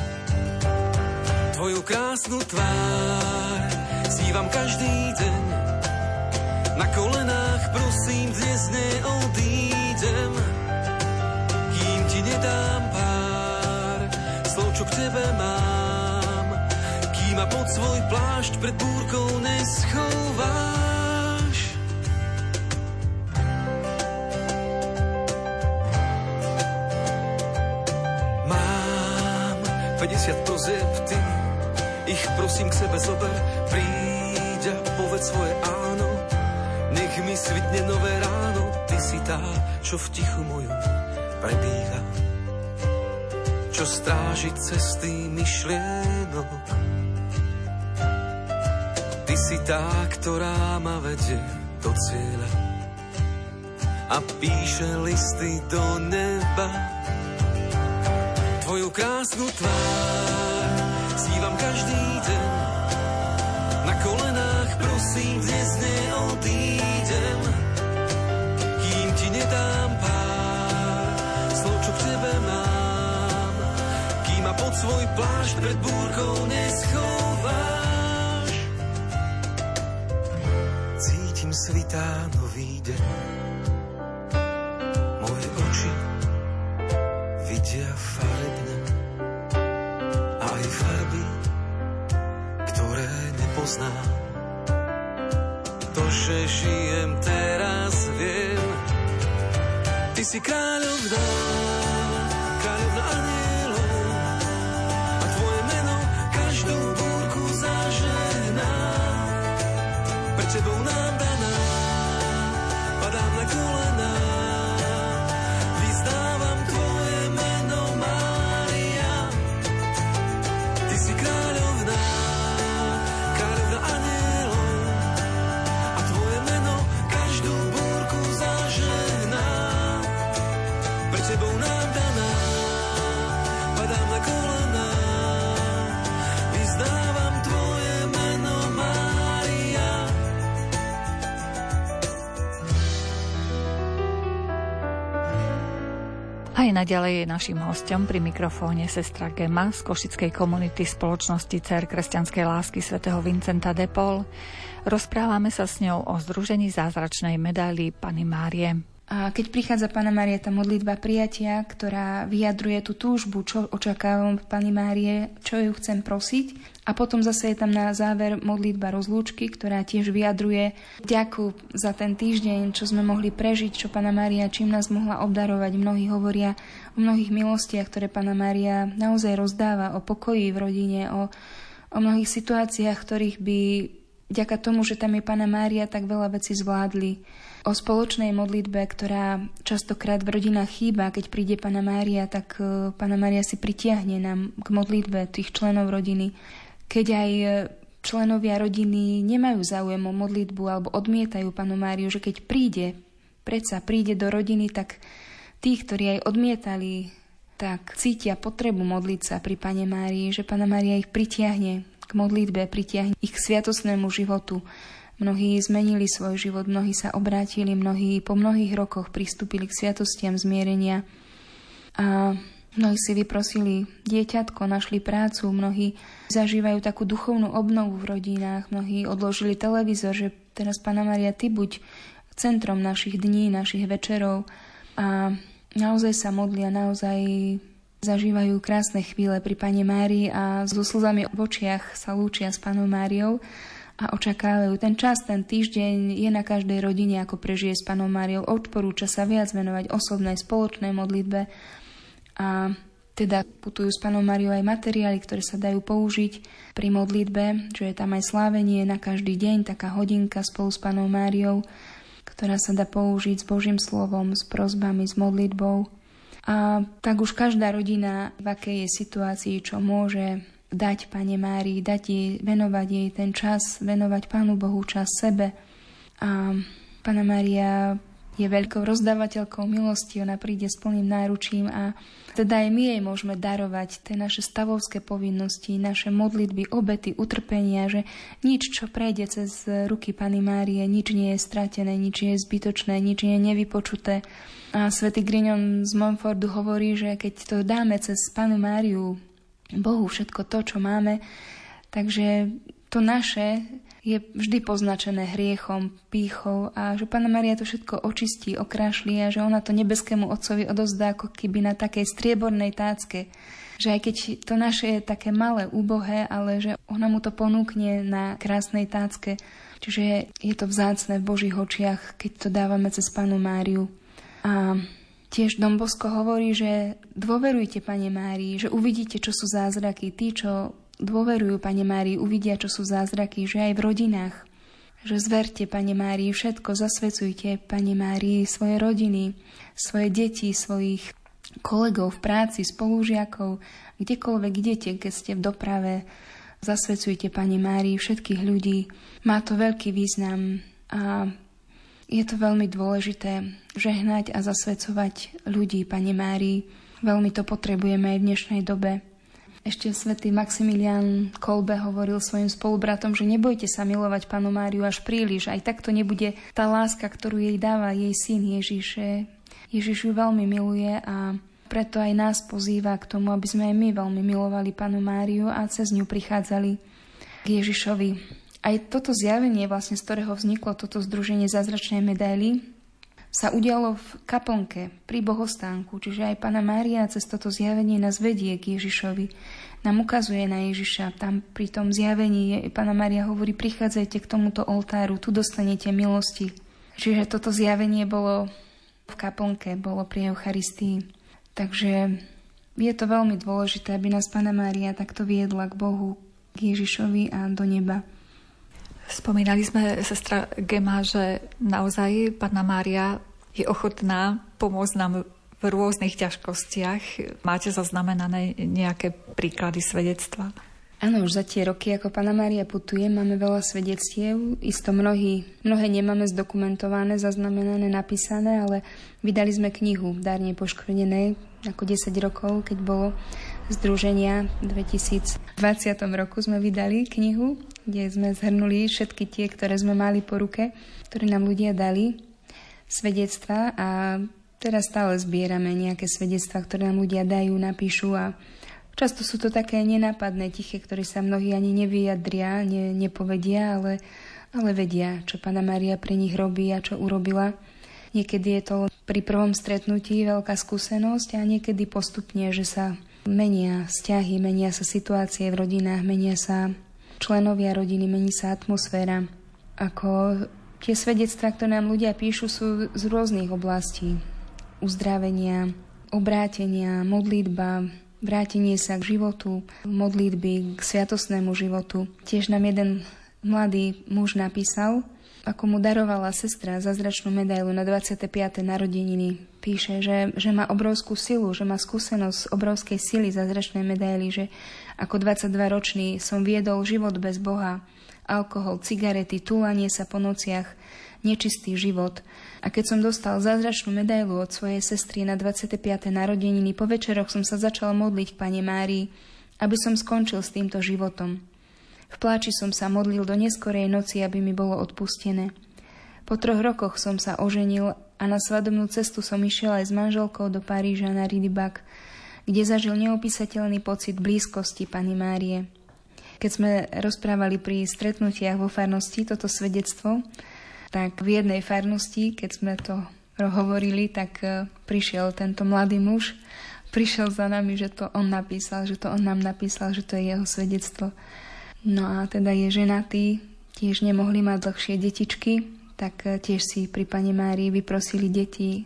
Tvoju krásnu tvár snívam každý deň. Na kolenách prosím, dnes neodídem, kým ti nedám pár slov, čo k tebe mám, kým ma pod svoj plášť pred búrkou neschováš. Mám prosím k sebe zober, príď a povedz svoje áno. Nech mi svitne nové ráno, ty si tá, čo v tichu mojom prebíha. Čo stráži cesty myšlienok. Ty si tá, ktorá ma vedie do cieľa a píše listy do neba. Tvoju krásnu tvár snívam každý prosím, dnes neodídem, kým ti nedám pár slov, čo k tebe mám, kým ma pod svoj plášť pred búrkou neschováš. Cítim svitá nový deň, moje oči vidia farebne aj farby, ktoré nepoznám. Že žijem teraz, viem. Ty si kráľovná, kráľovná naďalej je našim hostom pri mikrofóne sestra Gema z Košickej komunity spoločnosti Cer kresťanskej lásky svätého Vincenta de Paul. Rozprávame sa s ňou o združení zázračnej medaily Pany Márie. A keď prichádza Pana Mária, tá modlitba prijatia, ktorá vyjadruje tú túžbu, čo očakávam Pani Márie, čo ju chcem prosiť. A potom zase je tam na záver modlitba rozlúčky, ktorá tiež vyjadruje ďaku za ten týždeň, čo sme mohli prežiť, čo Pana Mária, čím nás mohla obdarovať. Mnohí hovoria o mnohých milostiach, ktoré Pana Mária naozaj rozdáva, o pokoji v rodine, o, o mnohých situáciách, ktorých by vďaka tomu, že tam je Pana Mária, tak veľa vecí zvládli. O spoločnej modlitbe, ktorá častokrát v rodinách chýba, keď príde Pana Mária, tak e, Pana Mária si pritiahne nám k modlitbe tých členov rodiny. Keď aj e, členovia rodiny nemajú záujem o modlitbu alebo odmietajú Panu Máriu, že keď príde, predsa príde do rodiny, tak tí, ktorí aj odmietali, tak cítia potrebu modliť sa pri Pane Márii, že Pana Mária ich pritiahne k modlitbe, pritiahne ich k sviatosnému životu. Mnohí zmenili svoj život, mnohí sa obrátili, mnohí po mnohých rokoch pristúpili k sviatostiam zmierenia a mnohí si vyprosili dieťatko, našli prácu, mnohí zažívajú takú duchovnú obnovu v rodinách, mnohí odložili televízor, že teraz Pana Maria, Ty buď centrom našich dní, našich večerov a naozaj sa modlia, naozaj Zažívajú krásne chvíle pri Pane Márii a so slzami v očiach sa lúčia s Panou Máriou a očakávajú ten čas, ten týždeň je na každej rodine, ako prežije s Panou Máriou. Odporúča sa viac venovať osobnej, spoločnej modlitbe a teda putujú s Panou Máriou aj materiály, ktoré sa dajú použiť pri modlitbe, že je tam aj slávenie na každý deň, taká hodinka spolu s Panou Máriou, ktorá sa dá použiť s Božím slovom, s prozbami, s modlitbou. A tak už každá rodina v akej je situácii, čo môže dať Pane Márii, dať jej, venovať jej ten čas, venovať Pánu Bohu čas sebe. A Pana Mária je veľkou rozdávateľkou milosti, ona príde s plným náručím a teda aj my jej môžeme darovať tie naše stavovské povinnosti, naše modlitby, obety, utrpenia, že nič, čo prejde cez ruky Pany Márie, nič nie je stratené, nič nie je zbytočné, nič nie je nevypočuté. A svätý Grignon z Montfortu hovorí, že keď to dáme cez Panu Máriu, Bohu všetko to, čo máme, takže to naše je vždy poznačené hriechom, pýchou a že Pána Maria to všetko očistí, okrášli a že ona to nebeskému Otcovi odozdá ako keby na takej striebornej tácke. Že aj keď to naše je také malé, úbohé, ale že ona mu to ponúkne na krásnej tácke. Čiže je to vzácne v Božích očiach, keď to dávame cez Pánu Máriu. A Tiež Dom Bosko hovorí, že dôverujte Pane Márii, že uvidíte, čo sú zázraky. Tí, čo dôverujú Pane Márii, uvidia, čo sú zázraky, že aj v rodinách. Že zverte Pane Márii všetko, zasvecujte Pane Márii svoje rodiny, svoje deti, svojich kolegov v práci, spolužiakov, kdekoľvek idete, keď ste v doprave, zasvecujte Pane Márii všetkých ľudí. Má to veľký význam a je to veľmi dôležité žehnať a zasvedcovať ľudí, Pane Márii. Veľmi to potrebujeme aj v dnešnej dobe. Ešte svätý Maximilian Kolbe hovoril svojim spolubratom, že nebojte sa milovať panu Máriu až príliš, aj tak to nebude tá láska, ktorú jej dáva jej syn Ježiš. Ježiš ju veľmi miluje a preto aj nás pozýva k tomu, aby sme aj my veľmi milovali panu Máriu a cez ňu prichádzali k Ježišovi. Aj toto zjavenie, vlastne z ktorého vzniklo toto združenie zázračnej medaily, sa udialo v kaplnke pri bohostánku, čiže aj Pana Mária cez toto zjavenie nás vedie k Ježišovi. Nám ukazuje na Ježiša. Tam pri tom zjavení je, Pana Mária hovorí, prichádzajte k tomuto oltáru, tu dostanete milosti. Čiže toto zjavenie bolo v kaplnke, bolo pri Eucharistii. Takže je to veľmi dôležité, aby nás Pana Mária takto viedla k Bohu, k Ježišovi a do neba. Spomínali sme, sestra Gema, že naozaj Panna Mária je ochotná pomôcť nám v rôznych ťažkostiach. Máte zaznamenané nejaké príklady svedectva? Áno, už za tie roky, ako Pana Mária putuje, máme veľa svedectiev. Isto mnohí, mnohé nemáme zdokumentované, zaznamenané, napísané, ale vydali sme knihu Dárne poškvrnenej ako 10 rokov, keď bolo združenia v 2020 roku sme vydali knihu kde sme zhrnuli všetky tie, ktoré sme mali po ruke, ktoré nám ľudia dali, svedectva a teraz stále zbierame nejaké svedectva, ktoré nám ľudia dajú, napíšu a často sú to také nenápadné, tiché, ktoré sa mnohí ani nevyjadria, ne, nepovedia, ale, ale vedia, čo Pana Maria pre nich robí a čo urobila. Niekedy je to pri prvom stretnutí veľká skúsenosť a niekedy postupne, že sa menia vzťahy, menia sa situácie v rodinách, menia sa členovia rodiny, mení sa atmosféra. Ako tie svedectvá, ktoré nám ľudia píšu, sú z rôznych oblastí. Uzdravenia, obrátenia, modlitba, vrátenie sa k životu, modlitby, k sviatosnému životu. Tiež nám jeden mladý muž napísal, ako mu darovala sestra zázračnú medailu na 25. narodeniny. Píše, že, že má obrovskú silu, že má skúsenosť obrovskej sily zázračnej medaily, že ako 22-ročný som viedol život bez Boha, alkohol, cigarety, túlanie sa po nociach, nečistý život. A keď som dostal zázračnú medailu od svojej sestry na 25. narodeniny, po večeroch som sa začal modliť k Pane Márii, aby som skončil s týmto životom. V pláči som sa modlil do neskorej noci, aby mi bolo odpustené. Po troch rokoch som sa oženil a na svadobnú cestu som išiel aj s manželkou do Paríža na Ridibak, kde zažil neopísateľný pocit blízkosti Pany Márie. Keď sme rozprávali pri stretnutiach vo farnosti toto svedectvo, tak v jednej farnosti, keď sme to hovorili, tak e, prišiel tento mladý muž, prišiel za nami, že to on napísal, že to on nám napísal, že to je jeho svedectvo. No a teda je ženatý, tiež nemohli mať dlhšie detičky, tak e, tiež si pri Pane Márii vyprosili deti,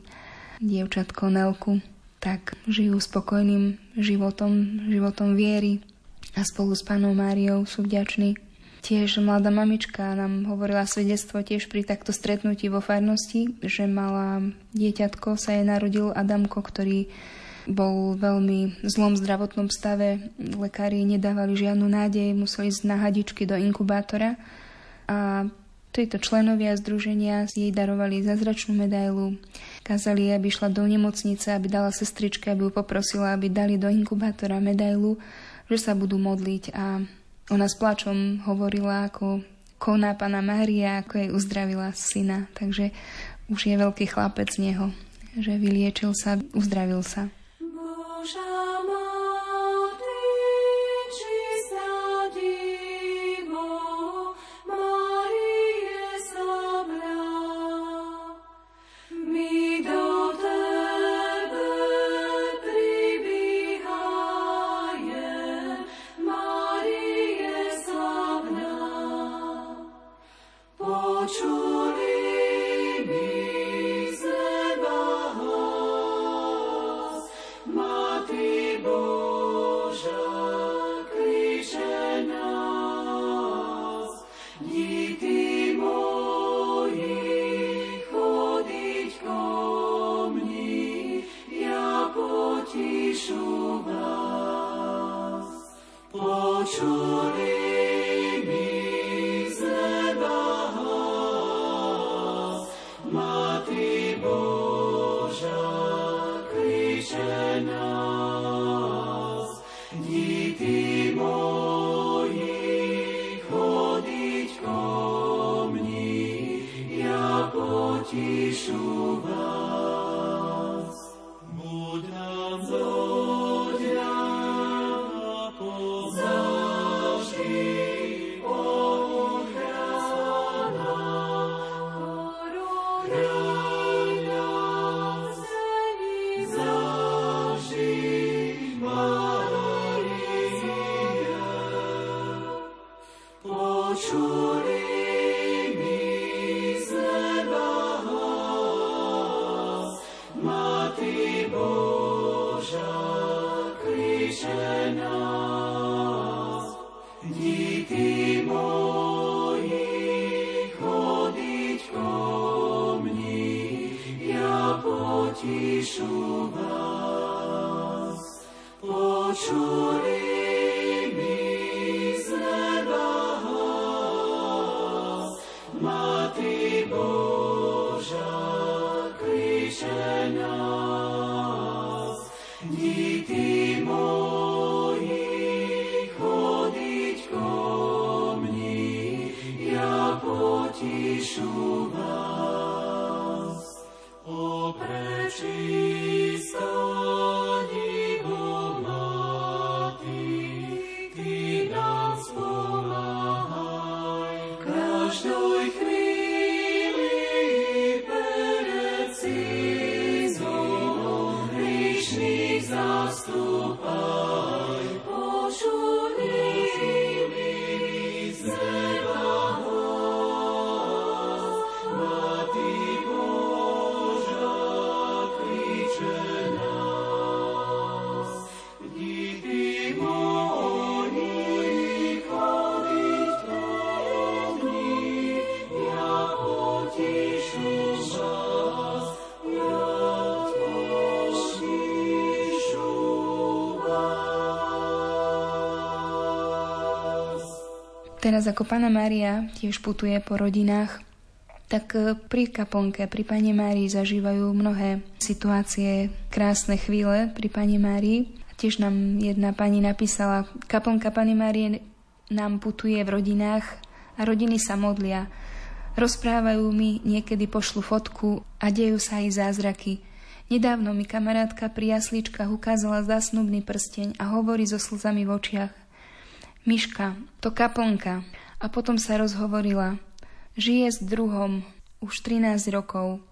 dievčatko Nelku, tak žijú spokojným životom, životom viery a spolu s Panou Máriou sú vďační. Tiež mladá mamička nám hovorila svedectvo tiež pri takto stretnutí vo farnosti, že mala dieťatko, sa jej narodil Adamko, ktorý bol v veľmi zlom zdravotnom stave. Lekári nedávali žiadnu nádej, museli ísť na hadičky do inkubátora. A títo členovia združenia jej darovali zázračnú medailu. Kázali, aby šla do nemocnice, aby dala sestričke, aby ju poprosila, aby dali do inkubátora medailu, že sa budú modliť. A ona s plačom hovorila, ako koná Pana Mária, ako jej uzdravila syna. Takže už je veľký chlapec z neho, že vyliečil sa, uzdravil sa. Boža true. Teraz ako pána Mária tiež putuje po rodinách, tak e, pri kaponke, pri Pane Márii zažívajú mnohé situácie, krásne chvíle pri Pane Márii. Tiež nám jedna pani napísala, kaponka Pane Márie nám putuje v rodinách a rodiny sa modlia. Rozprávajú mi, niekedy pošlu fotku a dejú sa aj zázraky. Nedávno mi kamarátka pri jasličkách ukázala zasnubný prsteň a hovorí so slzami v očiach. Miška, to kaplnka. A potom sa rozhovorila. Žije s druhom už 13 rokov.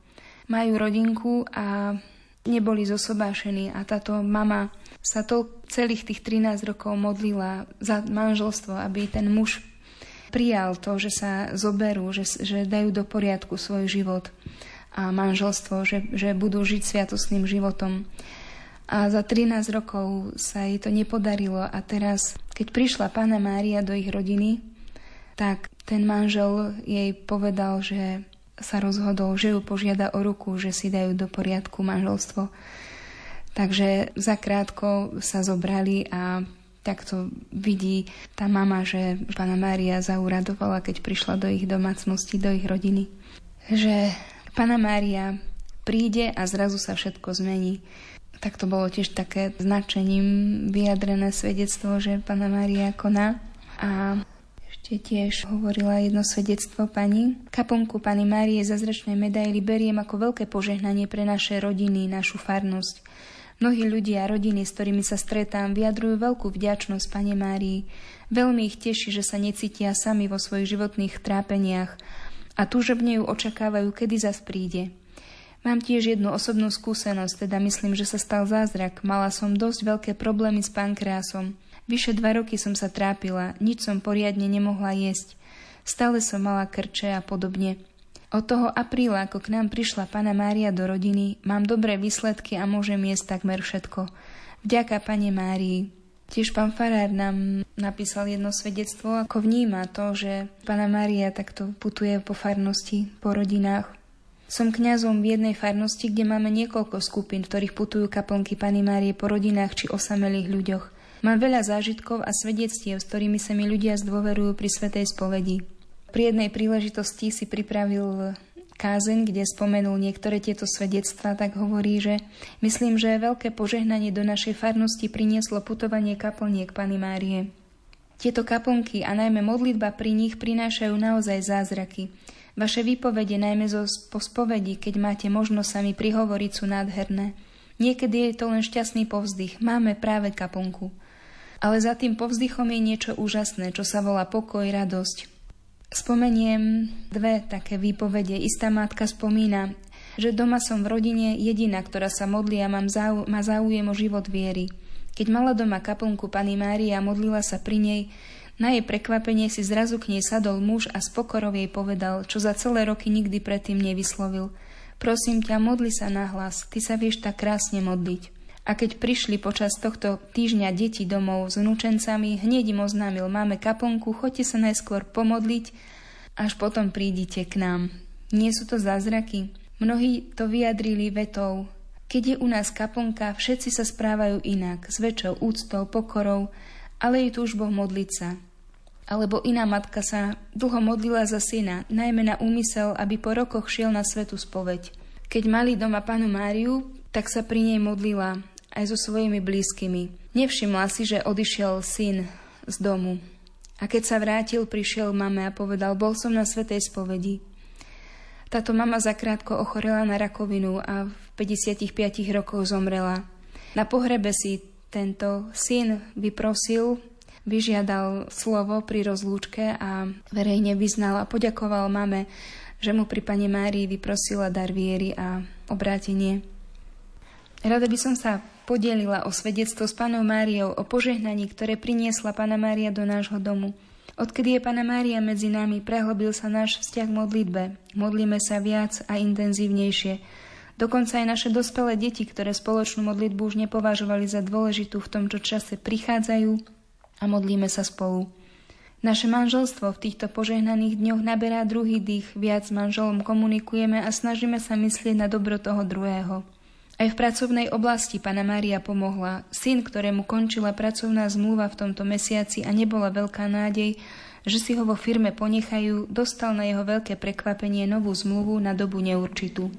Majú rodinku a neboli zosobášení a táto mama sa to celých tých 13 rokov modlila za manželstvo, aby ten muž prijal to, že sa zoberú, že, že dajú do poriadku svoj život a manželstvo, že, že budú žiť sviatosným životom. A za 13 rokov sa jej to nepodarilo a teraz, keď prišla pána Mária do ich rodiny, tak ten manžel jej povedal, že sa rozhodol, že ju požiada o ruku, že si dajú do poriadku manželstvo. Takže zakrátko sa zobrali a takto vidí tá mama, že pána Mária zauradovala, keď prišla do ich domácnosti, do ich rodiny. Že pána Mária príde a zrazu sa všetko zmení tak to bolo tiež také značením vyjadrené svedectvo, že pána Mária koná. A ešte tiež hovorila jedno svedectvo pani. Kaponku pani Márie zazračnej medaily beriem ako veľké požehnanie pre naše rodiny, našu farnosť. Mnohí ľudia a rodiny, s ktorými sa stretám, vyjadrujú veľkú vďačnosť Pane Márii. Veľmi ich teší, že sa necítia sami vo svojich životných trápeniach a túžobne ju očakávajú, kedy zas príde. Mám tiež jednu osobnú skúsenosť, teda myslím, že sa stal zázrak. Mala som dosť veľké problémy s pankreasom. Vyše dva roky som sa trápila, nič som poriadne nemohla jesť. Stále som mala krče a podobne. Od toho apríla, ako k nám prišla pána Mária do rodiny, mám dobré výsledky a môžem jesť takmer všetko. Vďaka pane Márii. Tiež pán Farár nám napísal jedno svedectvo, ako vníma to, že pána Mária takto putuje po farnosti, po rodinách. Som kňazom v jednej farnosti, kde máme niekoľko skupín, v ktorých putujú kaplnky Pany Márie po rodinách či osamelých ľuďoch. Mám veľa zážitkov a svedectiev, s ktorými sa mi ľudia zdôverujú pri Svetej spovedi. Pri jednej príležitosti si pripravil kázeň, kde spomenul niektoré tieto svedectvá, tak hovorí, že myslím, že veľké požehnanie do našej farnosti prinieslo putovanie kaplniek Pany Márie. Tieto kaplnky a najmä modlitba pri nich prinášajú naozaj zázraky. Vaše výpovede, najmä zo spovedi, keď máte možnosť sa prihovoriť, sú nádherné. Niekedy je to len šťastný povzdych. Máme práve kaponku. Ale za tým povzdychom je niečo úžasné, čo sa volá pokoj, radosť. Spomeniem dve také výpovede. Istá matka spomína, že doma som v rodine jediná, ktorá sa modlí a mám zau- má záujem o život viery. Keď mala doma kaplnku Pani Mária a modlila sa pri nej, na jej prekvapenie si zrazu k nej sadol muž a s pokorou jej povedal, čo za celé roky nikdy predtým nevyslovil. Prosím ťa, modli sa na hlas, ty sa vieš tak krásne modliť. A keď prišli počas tohto týždňa deti domov s vnúčencami, hneď im oznámil, máme kaponku, choďte sa najskôr pomodliť, až potom prídite k nám. Nie sú to zázraky? Mnohí to vyjadrili vetou, keď je u nás kaponka, všetci sa správajú inak, s väčšou úctou, pokorou, ale je túžbou modliť sa. Alebo iná matka sa dlho modlila za syna, najmä na úmysel, aby po rokoch šiel na svetu spoveď. Keď mali doma panu Máriu, tak sa pri nej modlila aj so svojimi blízkymi. Nevšimla si, že odišiel syn z domu. A keď sa vrátil, prišiel mame a povedal, bol som na svetej spovedi. Táto mama zakrátko ochorela na rakovinu a v 55 rokoch zomrela. Na pohrebe si tento syn vyprosil, vyžiadal slovo pri rozlúčke a verejne vyznal a poďakoval mame, že mu pri Pane Márii vyprosila dar viery a obrátenie. Rada by som sa podelila o svedectvo s Panou Máriou, o požehnaní, ktoré priniesla Pana Mária do nášho domu. Odkedy je Pana Mária medzi nami, prehlbil sa náš vzťah k modlitbe. Modlíme sa viac a intenzívnejšie. Dokonca aj naše dospelé deti, ktoré spoločnú modlitbu už nepovažovali za dôležitú v tomto čase, prichádzajú a modlíme sa spolu. Naše manželstvo v týchto požehnaných dňoch naberá druhý dých, viac manželom komunikujeme a snažíme sa myslieť na dobro toho druhého. Aj v pracovnej oblasti Pana Mária pomohla. Syn, ktorému končila pracovná zmluva v tomto mesiaci a nebola veľká nádej, že si ho vo firme ponechajú, dostal na jeho veľké prekvapenie novú zmluvu na dobu neurčitú.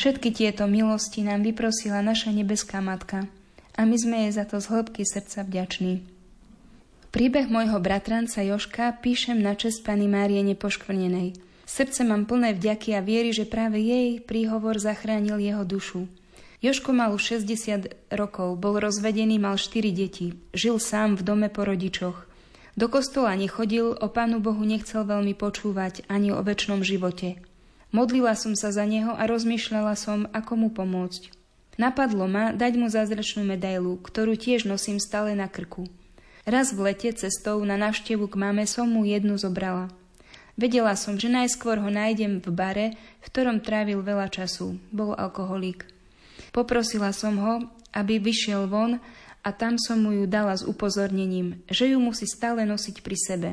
Všetky tieto milosti nám vyprosila naša nebeská matka a my sme jej za to z hĺbky srdca vďační. Príbeh môjho bratranca Joška píšem na čest Pani Márie Nepoškvrnenej. Srdce mám plné vďaky a viery, že práve jej príhovor zachránil jeho dušu. Joško mal už 60 rokov, bol rozvedený, mal 4 deti. Žil sám v dome po rodičoch. Do kostola nechodil, o Pánu Bohu nechcel veľmi počúvať ani o väčšnom živote. Modlila som sa za neho a rozmýšľala som, ako mu pomôcť. Napadlo ma dať mu zázračnú medailu, ktorú tiež nosím stále na krku. Raz v lete cestou na návštevu k mame som mu jednu zobrala. Vedela som, že najskôr ho nájdem v bare, v ktorom trávil veľa času. Bol alkoholík. Poprosila som ho, aby vyšiel von a tam som mu ju dala s upozornením, že ju musí stále nosiť pri sebe.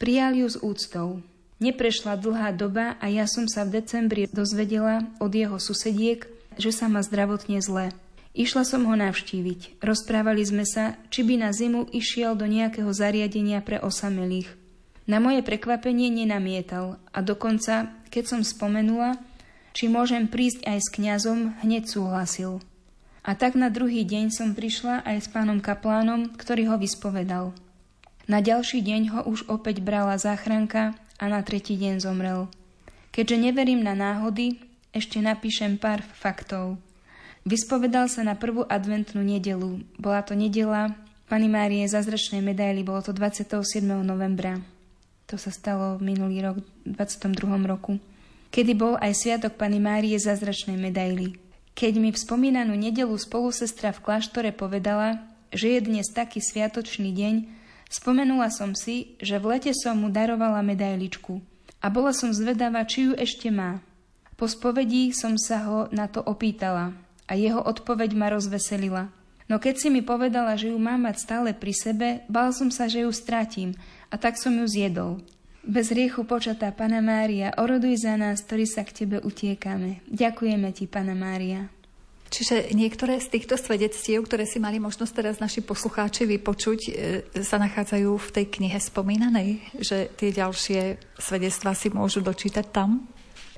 Prijal ju s úctou. Neprešla dlhá doba a ja som sa v decembri dozvedela od jeho susediek, že sa má zdravotne zle. Išla som ho navštíviť. Rozprávali sme sa, či by na zimu išiel do nejakého zariadenia pre osamelých. Na moje prekvapenie nenamietal a dokonca, keď som spomenula, či môžem prísť aj s kňazom, hneď súhlasil. A tak na druhý deň som prišla aj s pánom kaplánom, ktorý ho vyspovedal. Na ďalší deň ho už opäť brala záchranka a na tretí deň zomrel. Keďže neverím na náhody, ešte napíšem pár faktov. Vyspovedal sa na prvú adventnú nedelu. Bola to nedela Pani Márie zázračnej medaily, bolo to 27. novembra. To sa stalo minulý rok, v 22. roku kedy bol aj sviatok Pany Márie zázračnej medaily. Keď mi v spomínanú nedelu spolusestra v kláštore povedala, že je dnes taký sviatočný deň, spomenula som si, že v lete som mu darovala medailičku a bola som zvedavá, či ju ešte má. Po spovedí som sa ho na to opýtala a jeho odpoveď ma rozveselila. No keď si mi povedala, že ju mám mať stále pri sebe, bál som sa, že ju stratím a tak som ju zjedol. Bez riechu počatá Pana Mária, oroduj za nás, ktorí sa k Tebe utiekame. Ďakujeme Ti, Pana Mária. Čiže niektoré z týchto svedectiev, ktoré si mali možnosť teraz naši poslucháči vypočuť, e, sa nachádzajú v tej knihe spomínanej, že tie ďalšie svedectvá si môžu dočítať tam?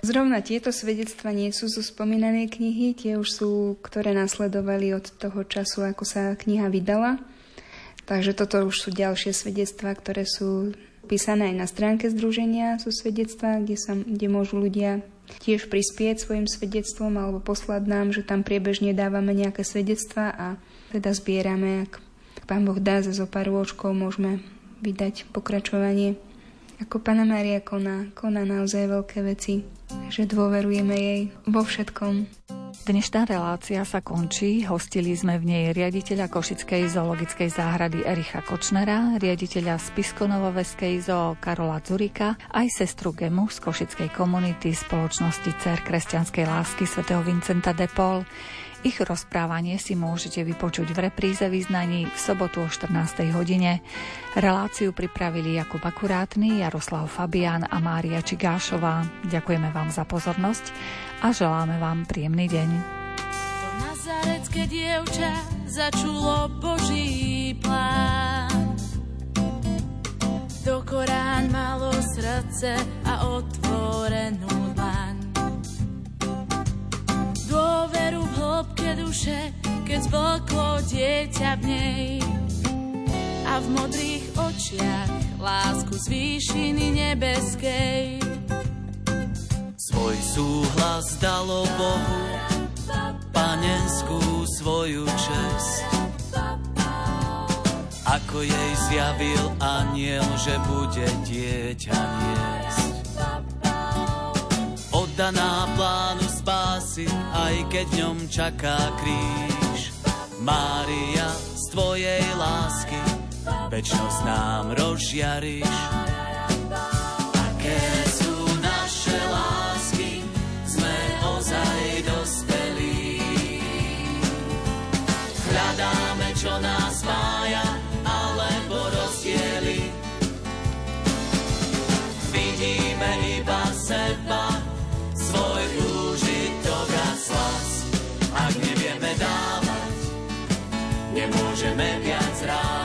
Zrovna tieto svedectva nie sú zo spomínanej knihy, tie už sú, ktoré nasledovali od toho času, ako sa kniha vydala. Takže toto už sú ďalšie svedectvá, ktoré sú písané aj na stránke Združenia sú svedectvá, kde, sa, kde môžu ľudia tiež prispieť svojim svedectvom alebo poslať nám, že tam priebežne dávame nejaké svedectvá a teda zbierame, ak Pán Boh dá za zo pár rôčkov, môžeme vydať pokračovanie. Ako Pana Mária koná, koná naozaj veľké veci, že dôverujeme jej vo všetkom. Dnešná relácia sa končí. Hostili sme v nej riaditeľa Košickej zoologickej záhrady Ericha Kočnera, riaditeľa Spiskonovoveskej zoo Karola Zurika, aj sestru Gemu z Košickej komunity spoločnosti Cer kresťanskej lásky svätého Vincenta de Paul. Ich rozprávanie si môžete vypočuť v repríze význaní v sobotu o 14. hodine. Reláciu pripravili Jakub Akurátny, Jaroslav Fabián a Mária Čigášová. Ďakujeme vám za pozornosť a želáme vám príjemný deň. To nazarecké dievča začulo Boží plán. Do Korán malo srdce a otvorenú Dôveru v hĺbke duše, keď zblklo dieťa v nej. A v modrých očiach lásku z výšiny nebeskej Svoj súhlas dalo Bohu, panenskú svoju čest. Ako jej zjavil aniel, že bude dieťa niesť daná plánu spásy, aj keď ňom čaká kríž. Mária, z tvojej lásky, väčnosť nám rozžiariš. Aké sú naše lásky, sme ozaj dospelí. Hľadáme, čo nám зразу.